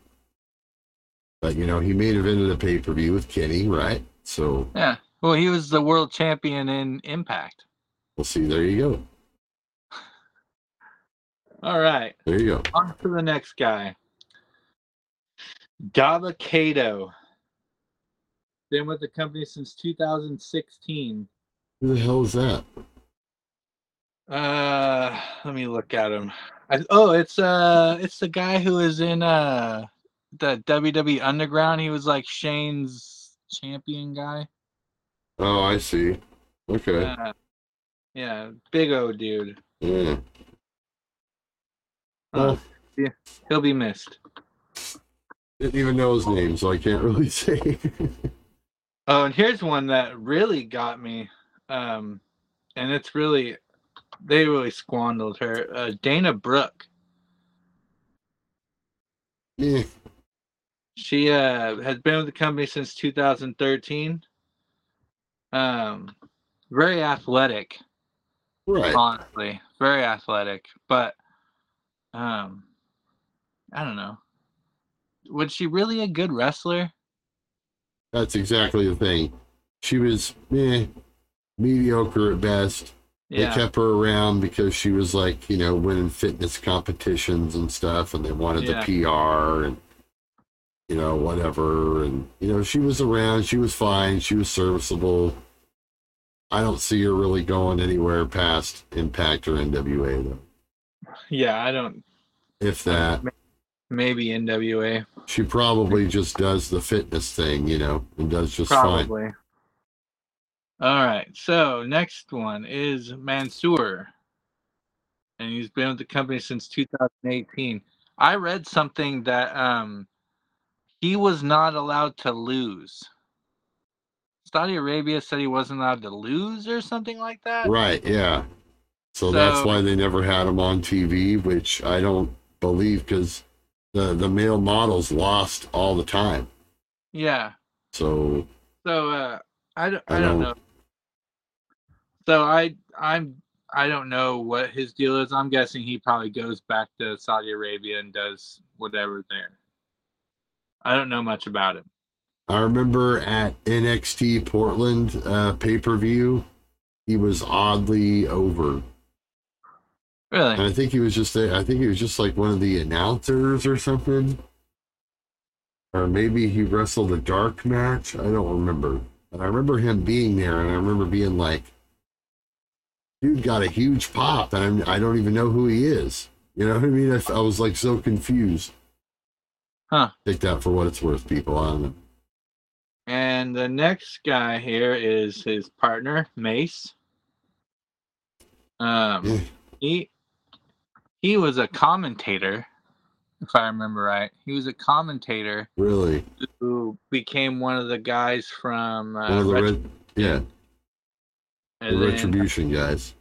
But you know, he main evented a pay per view with Kenny, right? So yeah. Well, he was the world champion in Impact. we'll see. There you go. All right. There you go. On to the next guy. Dabba-Kato. Been with the company since 2016. Who the hell is that? Uh, let me look at him. I, oh, it's uh, it's the guy who is in uh the WWE Underground. He was like Shane's champion guy. Oh, I see. Okay. Uh, yeah, big O dude. Yeah. Uh, Well, he'll be missed. didn't even know his name, so I can't really [LAUGHS] say. Oh, and here's one that really got me. Um, and it's really they really squandered her. Uh, Dana Brooke. yeah. She uh has been with the company since 2013. Um, very athletic, Right. honestly, very athletic. But um, I don't know. Was she really a good wrestler? That's exactly the thing. She was eh, mediocre at best. They kept her around because she was like, you know, winning fitness competitions and stuff, and they wanted Yeah. the PR and, you know, whatever. And, you know, she was around. She was fine. She was serviceable. I don't see her really going anywhere past Impact or NWA, though. Yeah. I don't. If that. Maybe NWA. She probably just does the fitness thing, you know, and does just fine. Probably. All right. So next one is Mansoor, and he's been with the company since 2018. I read something that um he was not allowed to lose. Saudi Arabia said he wasn't allowed to lose or something like that. Right, yeah. So, that's why they never had him on TV, which I don't believe because the the male models lost all the time. Yeah. So So uh I don't, I I don't don't- know. So I I'm I don't know what his deal is. I'm guessing he probably goes back to Saudi Arabia and does whatever there. I don't know much about him. I remember at NXT Portland uh, pay per view, he was oddly over, and I think he was just. I think he was just like one of the announcers or something, or maybe he wrestled a dark match. I don't remember, but I remember him being there, and I remember being like, "Dude got a huge pop," and I'm, I don't even know who he is. You know what I mean? I, I was like so confused. Huh. Take that for what it's worth, people. I don't know. And the next guy here is his partner, Mace. Um Yeah. he he was a commentator, if I remember right. He was a commentator Really, who became one of the guys from uh, one of the red, yeah, the and retribution guys.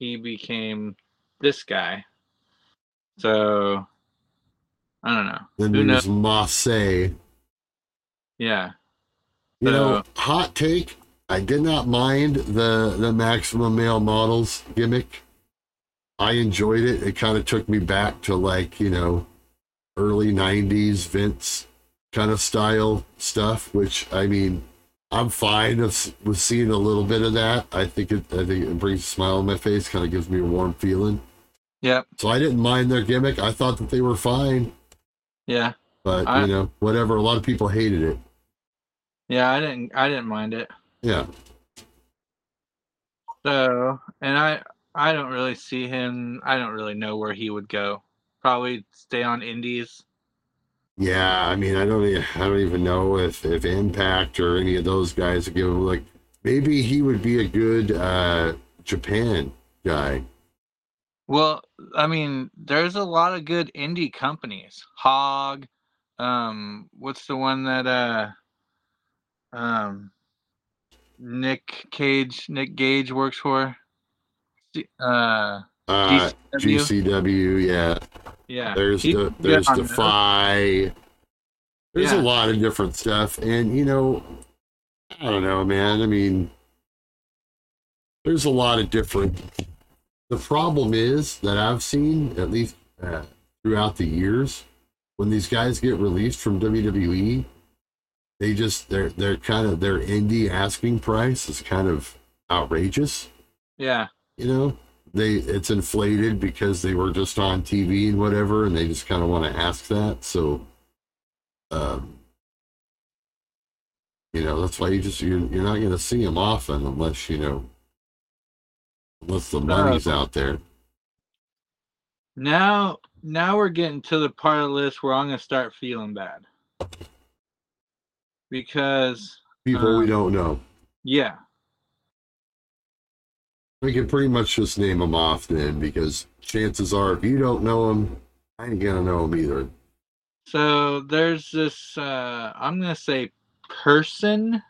he became this guy. So I don't know. Then Who Marseille. Yeah. You know, Uh, hot take. I did not mind the the maximum male models gimmick. I enjoyed it. It kind of took me back to like you know, early '90s Vince kind of style stuff. Which I mean, I'm fine with, with seeing a little bit of that. I think it. I think it brings a smile on my face. Kind of gives me a warm feeling. Yep. So I didn't mind their gimmick. I thought that they were fine. Yeah. But I- you know, whatever. A lot of people hated it. Yeah, I didn't I didn't mind it. Yeah. So and I I don't really see him I don't really know where he would go. Probably stay on indies. Yeah, I mean, I don't, I don't even know if if Impact or any of those guys would give him like maybe he would be a good uh Japan guy. Well, I mean, there's a lot of good indie companies. Hog, um, what's the one that uh um Nick Cage Nick Gage works for? Uh Uh, GCW? GCW, yeah. yeah. There's He- the there's. Defy. There's Yeah. a lot of different stuff, and you know, I don't know, man. I mean, there's a lot of different. The problem is that I've seen at least uh, throughout the years when these guys get released from WWE, they just they're they're kind of their indie asking price is kind of outrageous. Yeah. You know, they it's inflated because they were just on TV and whatever, and they just kind of want to ask that. So, um, you know, that's why you just you're, you're not going to see them often unless you know, Unless the money's out there. Now, now we're getting to the part of the list where I'm gonna start feeling bad because People we Um, don't know. yeah, We can pretty much just name them off then, because chances are, if you don't know them, I ain't gonna know them either. So there's this uh I'm gonna say person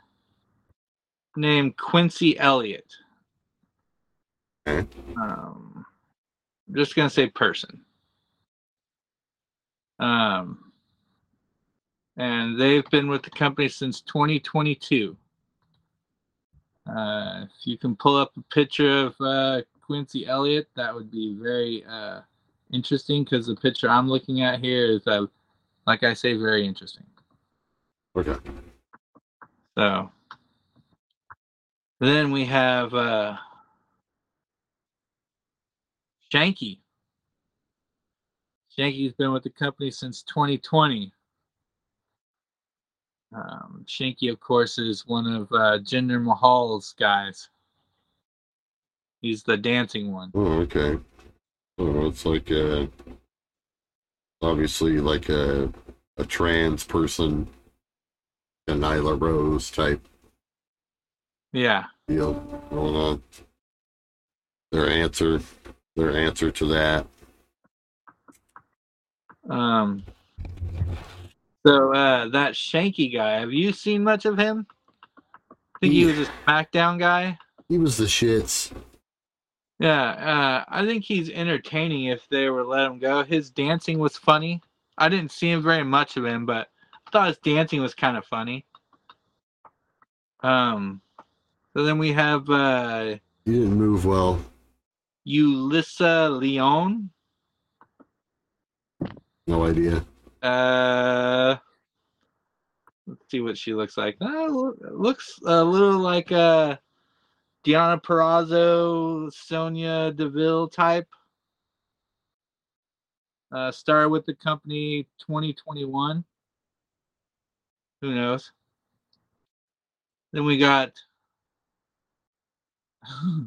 named Quincy Elliott. Okay. Um I'm just gonna say person. Um and they've been with the company since 2022. Uh, if you can pull up a picture of uh, Quincy Elliott, that would be very uh, interesting because the picture I'm looking at here is uh, like I say, very interesting. Okay. So then we have uh, Shanky. Shanky's been with the company since 2020. Um, Shanky, of course, is one of uh, Jinder Mahal's guys. He's the dancing one. Oh, okay. Oh, it's like a, obviously like a a trans person, a Nyla Rose type Yeah. deal going on. Their answer, their answer to that. Um. So uh, that Shanky guy, have you seen much of him? I think he was a SmackDown guy. He was the shits. Yeah, uh, I think he's entertaining if they were let him go. His dancing was funny. I didn't see him very much of him, but I thought his dancing was kind of funny. Um, so then we have uh, He didn't move well. Ulissa Leon. No idea. Uh, let's see what she looks like. Uh, looks a little like uh, Diana Perrazzo, Sonya Deville type. Uh, started with the company 2021. Who knows? Then we got. [LAUGHS]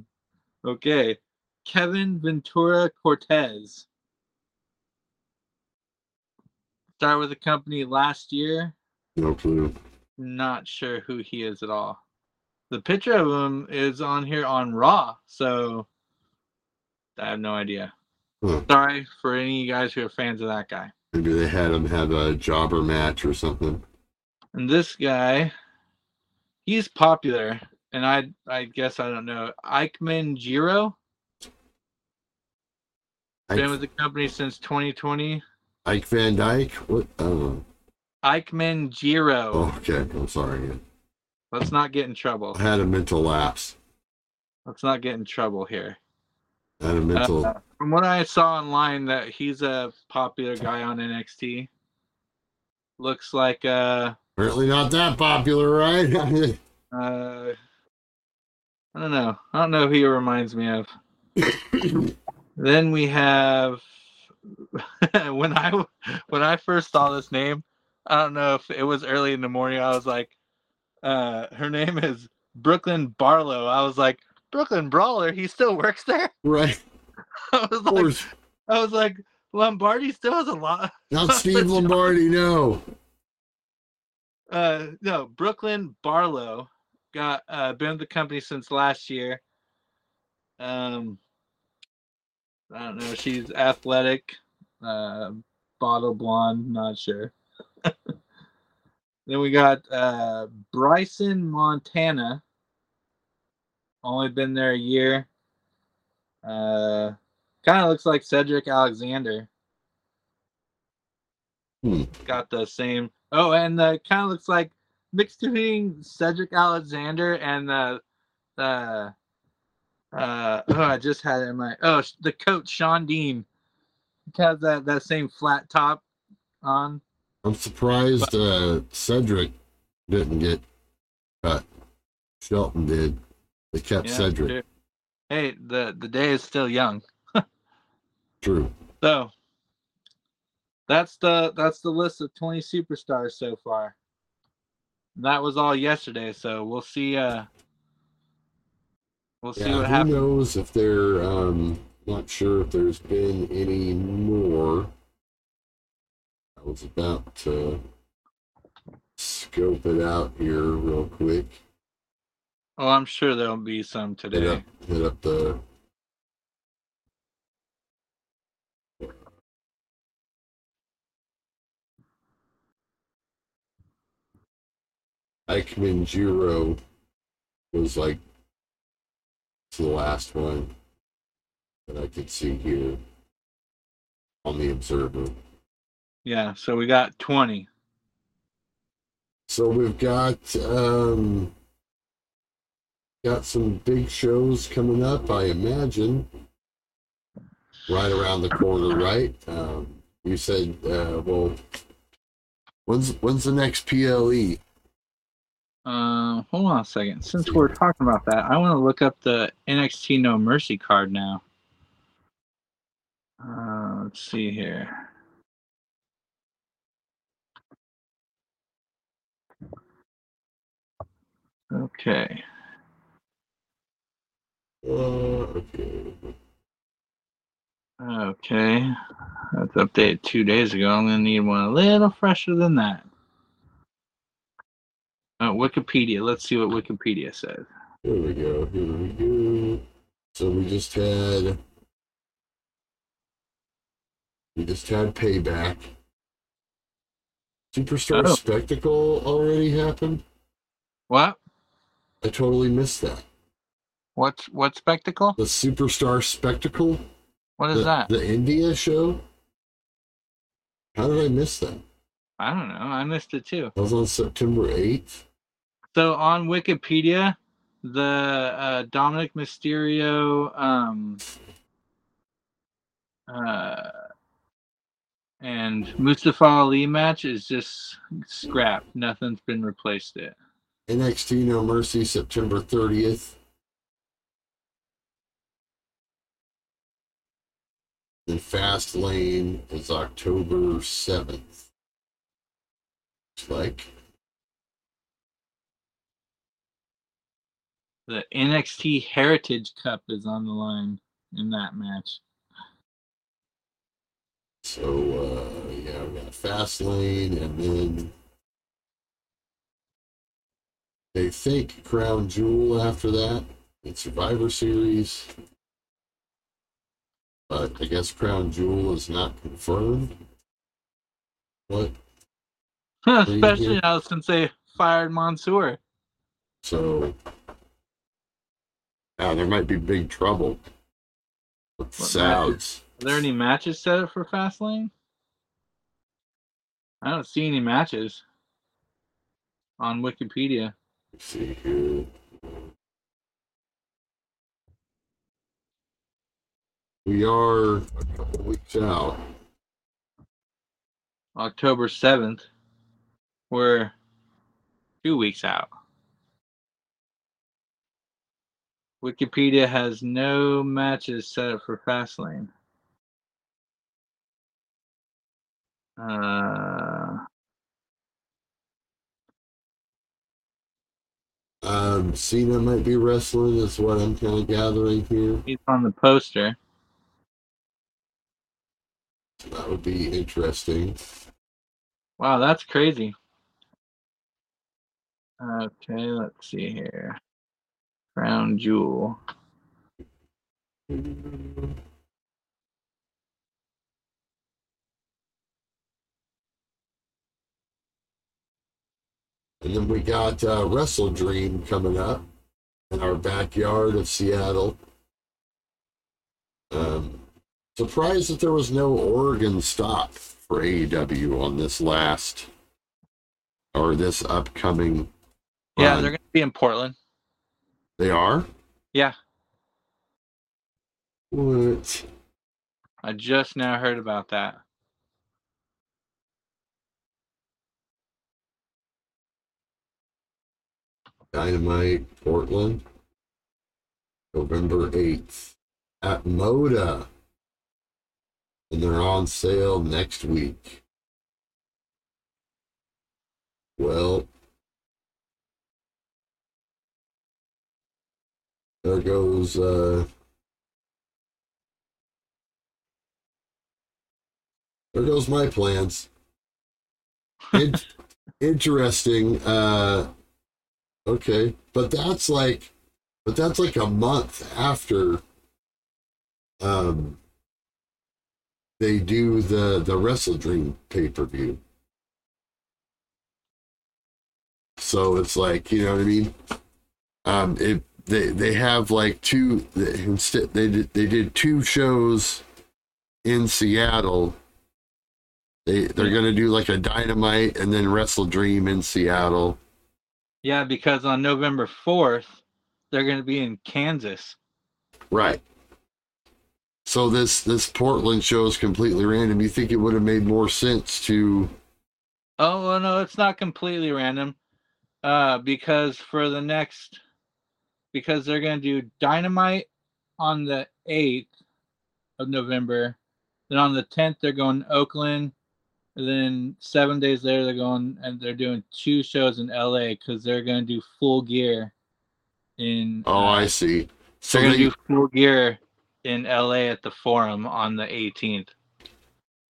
okay, Kevin Ventura Cortez. Started with the company last year. No clue. Not sure who he is at all. The picture of him is on here on Raw, so I have no idea. Huh. Sorry for any of you guys who are fans of that guy. Maybe they had him have a jobber match or something. And this guy, he's popular, and I I guess I don't know. Ikemen Jiro been with the company since 2020. Ike Van Dyke? What? I don't know. Ikemen Jiro. Oh, okay. I'm sorry. Let's not get in trouble. I had a mental lapse. Let's not get in trouble here. I had a mental. Uh, from what I saw online, that he's a popular guy on NXT. Looks like uh apparently not that popular, right? [LAUGHS] uh I don't know. I don't know who he reminds me of. [COUGHS] Then we have [LAUGHS] when I when I first saw this name, I don't know if it was early in the morning. I was like, uh, her name is Brooklyn Barlow. I was like, Brooklyn Brawler. He still works there. [LAUGHS] right. I was like. I was like, Lombardi still has a lot. Not [LAUGHS] Steve Lombardi, no. Uh, no, Brooklyn Barlow got uh been with the company since last year. Um, I don't know. She's athletic, uh, bottle blonde. Not sure. [LAUGHS] then we got uh Bryson Montana. Only been there a year. Uh, kind of looks like Cedric Alexander. Hmm. Got the same. Oh, and uh, kind of looks like mixed between Cedric Alexander and the the uh oh I just had it in my oh the coach Sean Dean has that that same flat top on. I'm surprised uh, Cedric didn't get cut. Shelton did. They kept Yeah, Cedric. sure. Hey, the the day is still young. [LAUGHS] True. So that's the that's the list of 20 superstars so far. That was all yesterday, so we'll see uh We'll see Yeah, what who happens. knows if there? Um, not sure if there's been any more. I was about to scope it out here real quick. Oh, I'm sure there'll be some Hit today. up, hit up the. Ikemen Jiro was like the last one that I could see here on the Observer. Yeah, so we got 20. So we've got um got some big shows coming up, I imagine. Right around the corner, right? Um, you said, uh, well, when's when's the next? PLE? Uh, hold on a second. Since we're talking about that, I want to look up the NXT No Mercy card now. Uh, let's see here. Okay. Okay. Okay. That's updated two days ago. I'm going to need one a little fresher than that. Uh, Wikipedia. Let's see what Wikipedia says. Here we go. Here we go. So we just had we just had payback. Superstar Oh. Spectacle already happened. What? I totally missed that. What's what spectacle? The Superstar Spectacle. What is the, that? The India show. How did I miss that? I don't know. I missed it too. That was on September eighth. So on Wikipedia, the uh, Dominik Mysterio um, uh, and Mustafa Ali match is just scrapped. Nothing's been replaced it. NXT No Mercy September thirtieth. And Fast Lane is October seventh. Looks like The NXT Heritage Cup is on the line in that match. so. Uh, yeah, we got Fast Lane, and then they think Crown Jewel after that. in Survivor Series. But I guess Crown Jewel is not confirmed. What? Especially now since they fired Mansoor. So now there might be big trouble with. Are there any matches set up for Fastlane? I don't see any matches on Wikipedia. Let's see here. We are a couple weeks out. October 7th. We're two weeks out. Wikipedia has no matches set up for Fastlane. Uh, Um, Cena might be wrestling, is what I'm kind of gathering here. he's on the poster. That would be interesting. Wow, that's crazy. Okay, let's see here. Crown Jewel. And then we got uh, Wrestle Dream coming up in our backyard of Seattle. Um, surprised that there was no Oregon stop for AEW on this last or this upcoming. Yeah, run. they're going to be in Portland. They are. Yeah, What? I just now heard about that. Dynamite Portland, November 8th at Moda. And they're on sale next week. Well, There goes uh there goes my plans. In- [LAUGHS] interesting. Uh okay. But that's like but that's like a month after um they do the the Wrestle Dream pay per view. So it's like you know what I mean. Um, it they they have like two instead they did they did two shows in Seattle. They they're gonna do like a Dynamite and then Wrestle Dream in Seattle. Yeah, because on November fourth, they're going to be in Kansas. Right. So this this Portland show is completely random. You think it would have made more sense to? Oh well, no, it's not completely random. Uh, because for the next, because they're going to do Dynamite on the eighth of November, then on the tenth they're going to Oakland, and then seven days later they're going and they're doing two shows in LA because they're going to do Full Gear. In Oh, uh, I see. So they're going they, to do Full Gear in LA at the Forum on the 18th.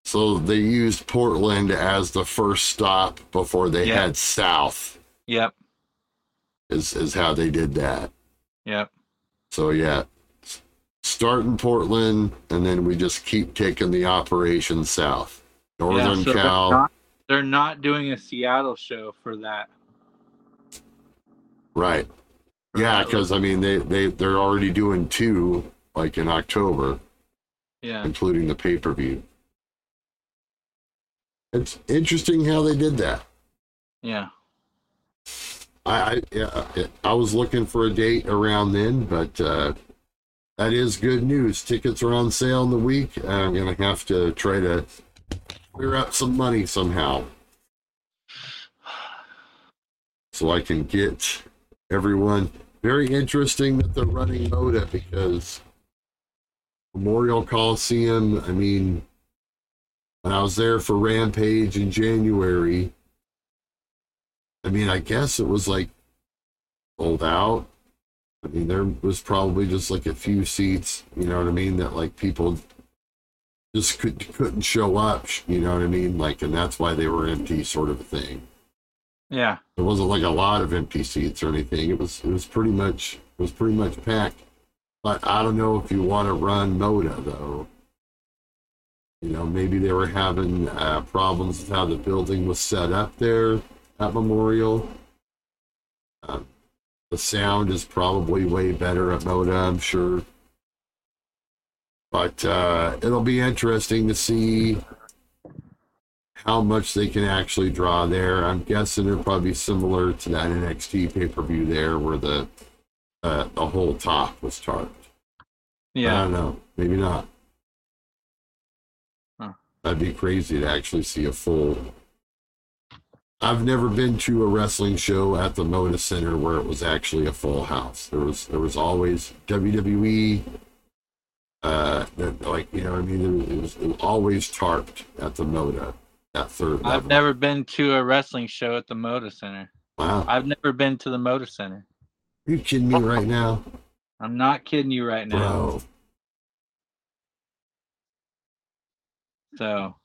so they used Portland as the first stop before they Yeah. head south. Yep, Is is how they did that. Yep. So yeah, start in Portland, and then we just keep taking the operation south. Northern yeah, so they're Cal, not, they're not doing a Seattle show for that. right? Yeah, because I mean they they they're already doing two like in October, Yeah, including the pay per view. It's interesting how they did that. yeah. I, I I was looking for a date around then, but uh, that is good news. Tickets are on sale in the week. I'm gonna have to try to clear up some money somehow, so I can get everyone. Very interesting that they're running Moda because Memorial Coliseum. I mean, when I was there for Rampage in January. I mean, I guess it was like sold out. I mean, there was probably just like a few seats, you know what I mean, that like people just could, couldn't show up, you know what I mean? Like, and that's why they were empty, sort of a thing. Yeah, It wasn't like a lot of empty seats or anything. It was, it was pretty much, it was pretty much packed. But I don't know if you want to run Moda though. You know, maybe they were having uh, problems with how the building was set up there at Memorial. Um, the sound is probably way better at Moda, I'm sure. But uh, it'll be interesting to see how much they can actually draw there. I'm guessing it'll probably be similar to that NXT pay per view there, where the uh, the whole top was tarped. Yeah, I don't know, maybe not. Huh. That'd be crazy to actually see a full. I've never been to a wrestling show at the Moda Center where it was actually a full house. There was there was always WWE. Uh, like you know, what I mean, it was, it was always tarped at the Moda, that third I've never been to a wrestling show at the Moda Center. Wow, I've never been to the Moda Center. you kidding me right now, I'm not kidding you right now. bro? So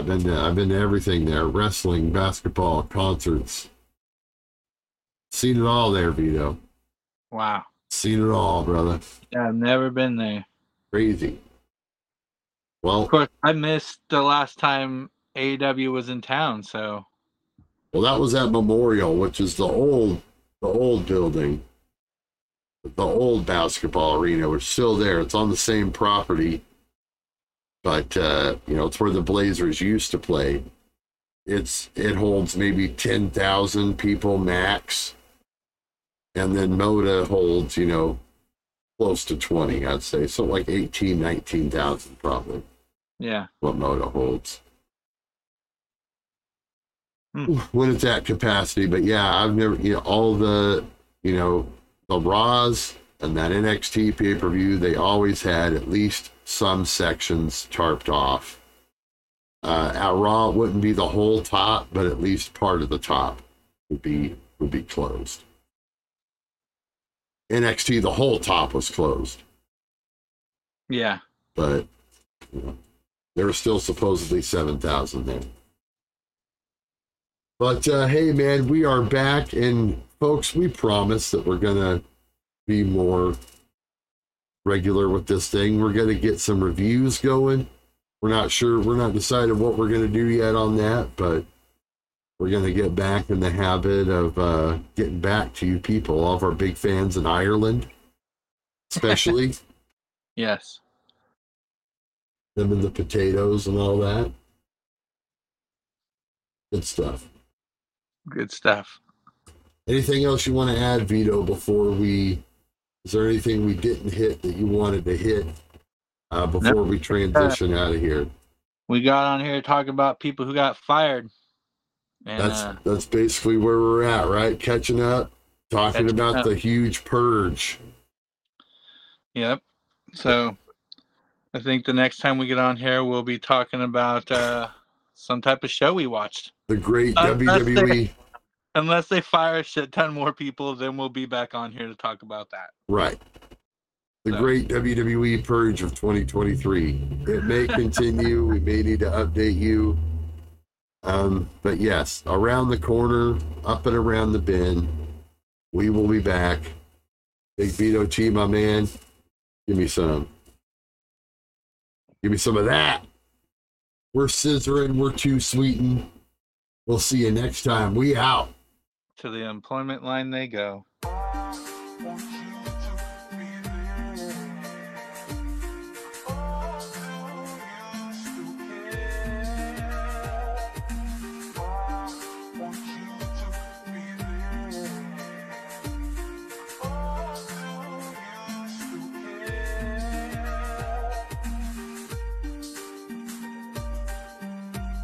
I've been to, I've been to everything there: wrestling, basketball, concerts. Seen it all there, Vito. wow. Seen it all, brother. Yeah, I've never been there. Crazy. Well, Of course, I missed the last time AEW was in town. So well, that was at Memorial, which is the old, the old building, the old basketball arena, which is still there. It's on the same property, but uh, you know, it's where the Blazers used to play. It's it holds maybe ten thousand people max, and then Moda holds you know close to twenty, I'd say, so like 18, 19,000 probably. yeah, what Moda holds. Hmm. When it's at capacity, but yeah, I've never, you know, all the, you know, the Raws and that NXT pay per view, they always had at least some sections tarped off. Uh, at Raw, it wouldn't be the whole top, but at least part of the top would be would be closed. NXT, the whole top was closed, Yeah. but you know, there were still supposedly 7,000 there. But uh, hey, man, we are back. And folks, we promise that we're going to be more regular with this thing. We're going to get some reviews going. We're not sure, we're not decided what we're going to do yet on that, but we're going to get back in the habit of uh, getting back to you people, all of our big fans in Ireland, especially [LAUGHS] Yes. them and the potatoes and all that. Good stuff. Good stuff. Anything else you want to add, Vito, before we? Is there anything we didn't hit that you wanted to hit uh, before we transition out of here? We got on here to talk about people who got fired. And That's uh, that's basically where we're at, right? Catching up, talking Catching about up. the huge purge. Yep. So I think the next time we get on here, we'll be talking about uh, some type of show we watched. The great Uh, WWE. Unless they fire a shit ton more people, then we'll be back on here to talk about that. Right. The So- great WWE purge of 2023. It may [LAUGHS] continue. we may need to update you. Um, but yes, around the corner, up and around the bend, we will be back. Big Vito T, my man. Give me some. Give me some of that. We're scissoring. We're too sweetened. We'll see you next time. We out to the employment line they go.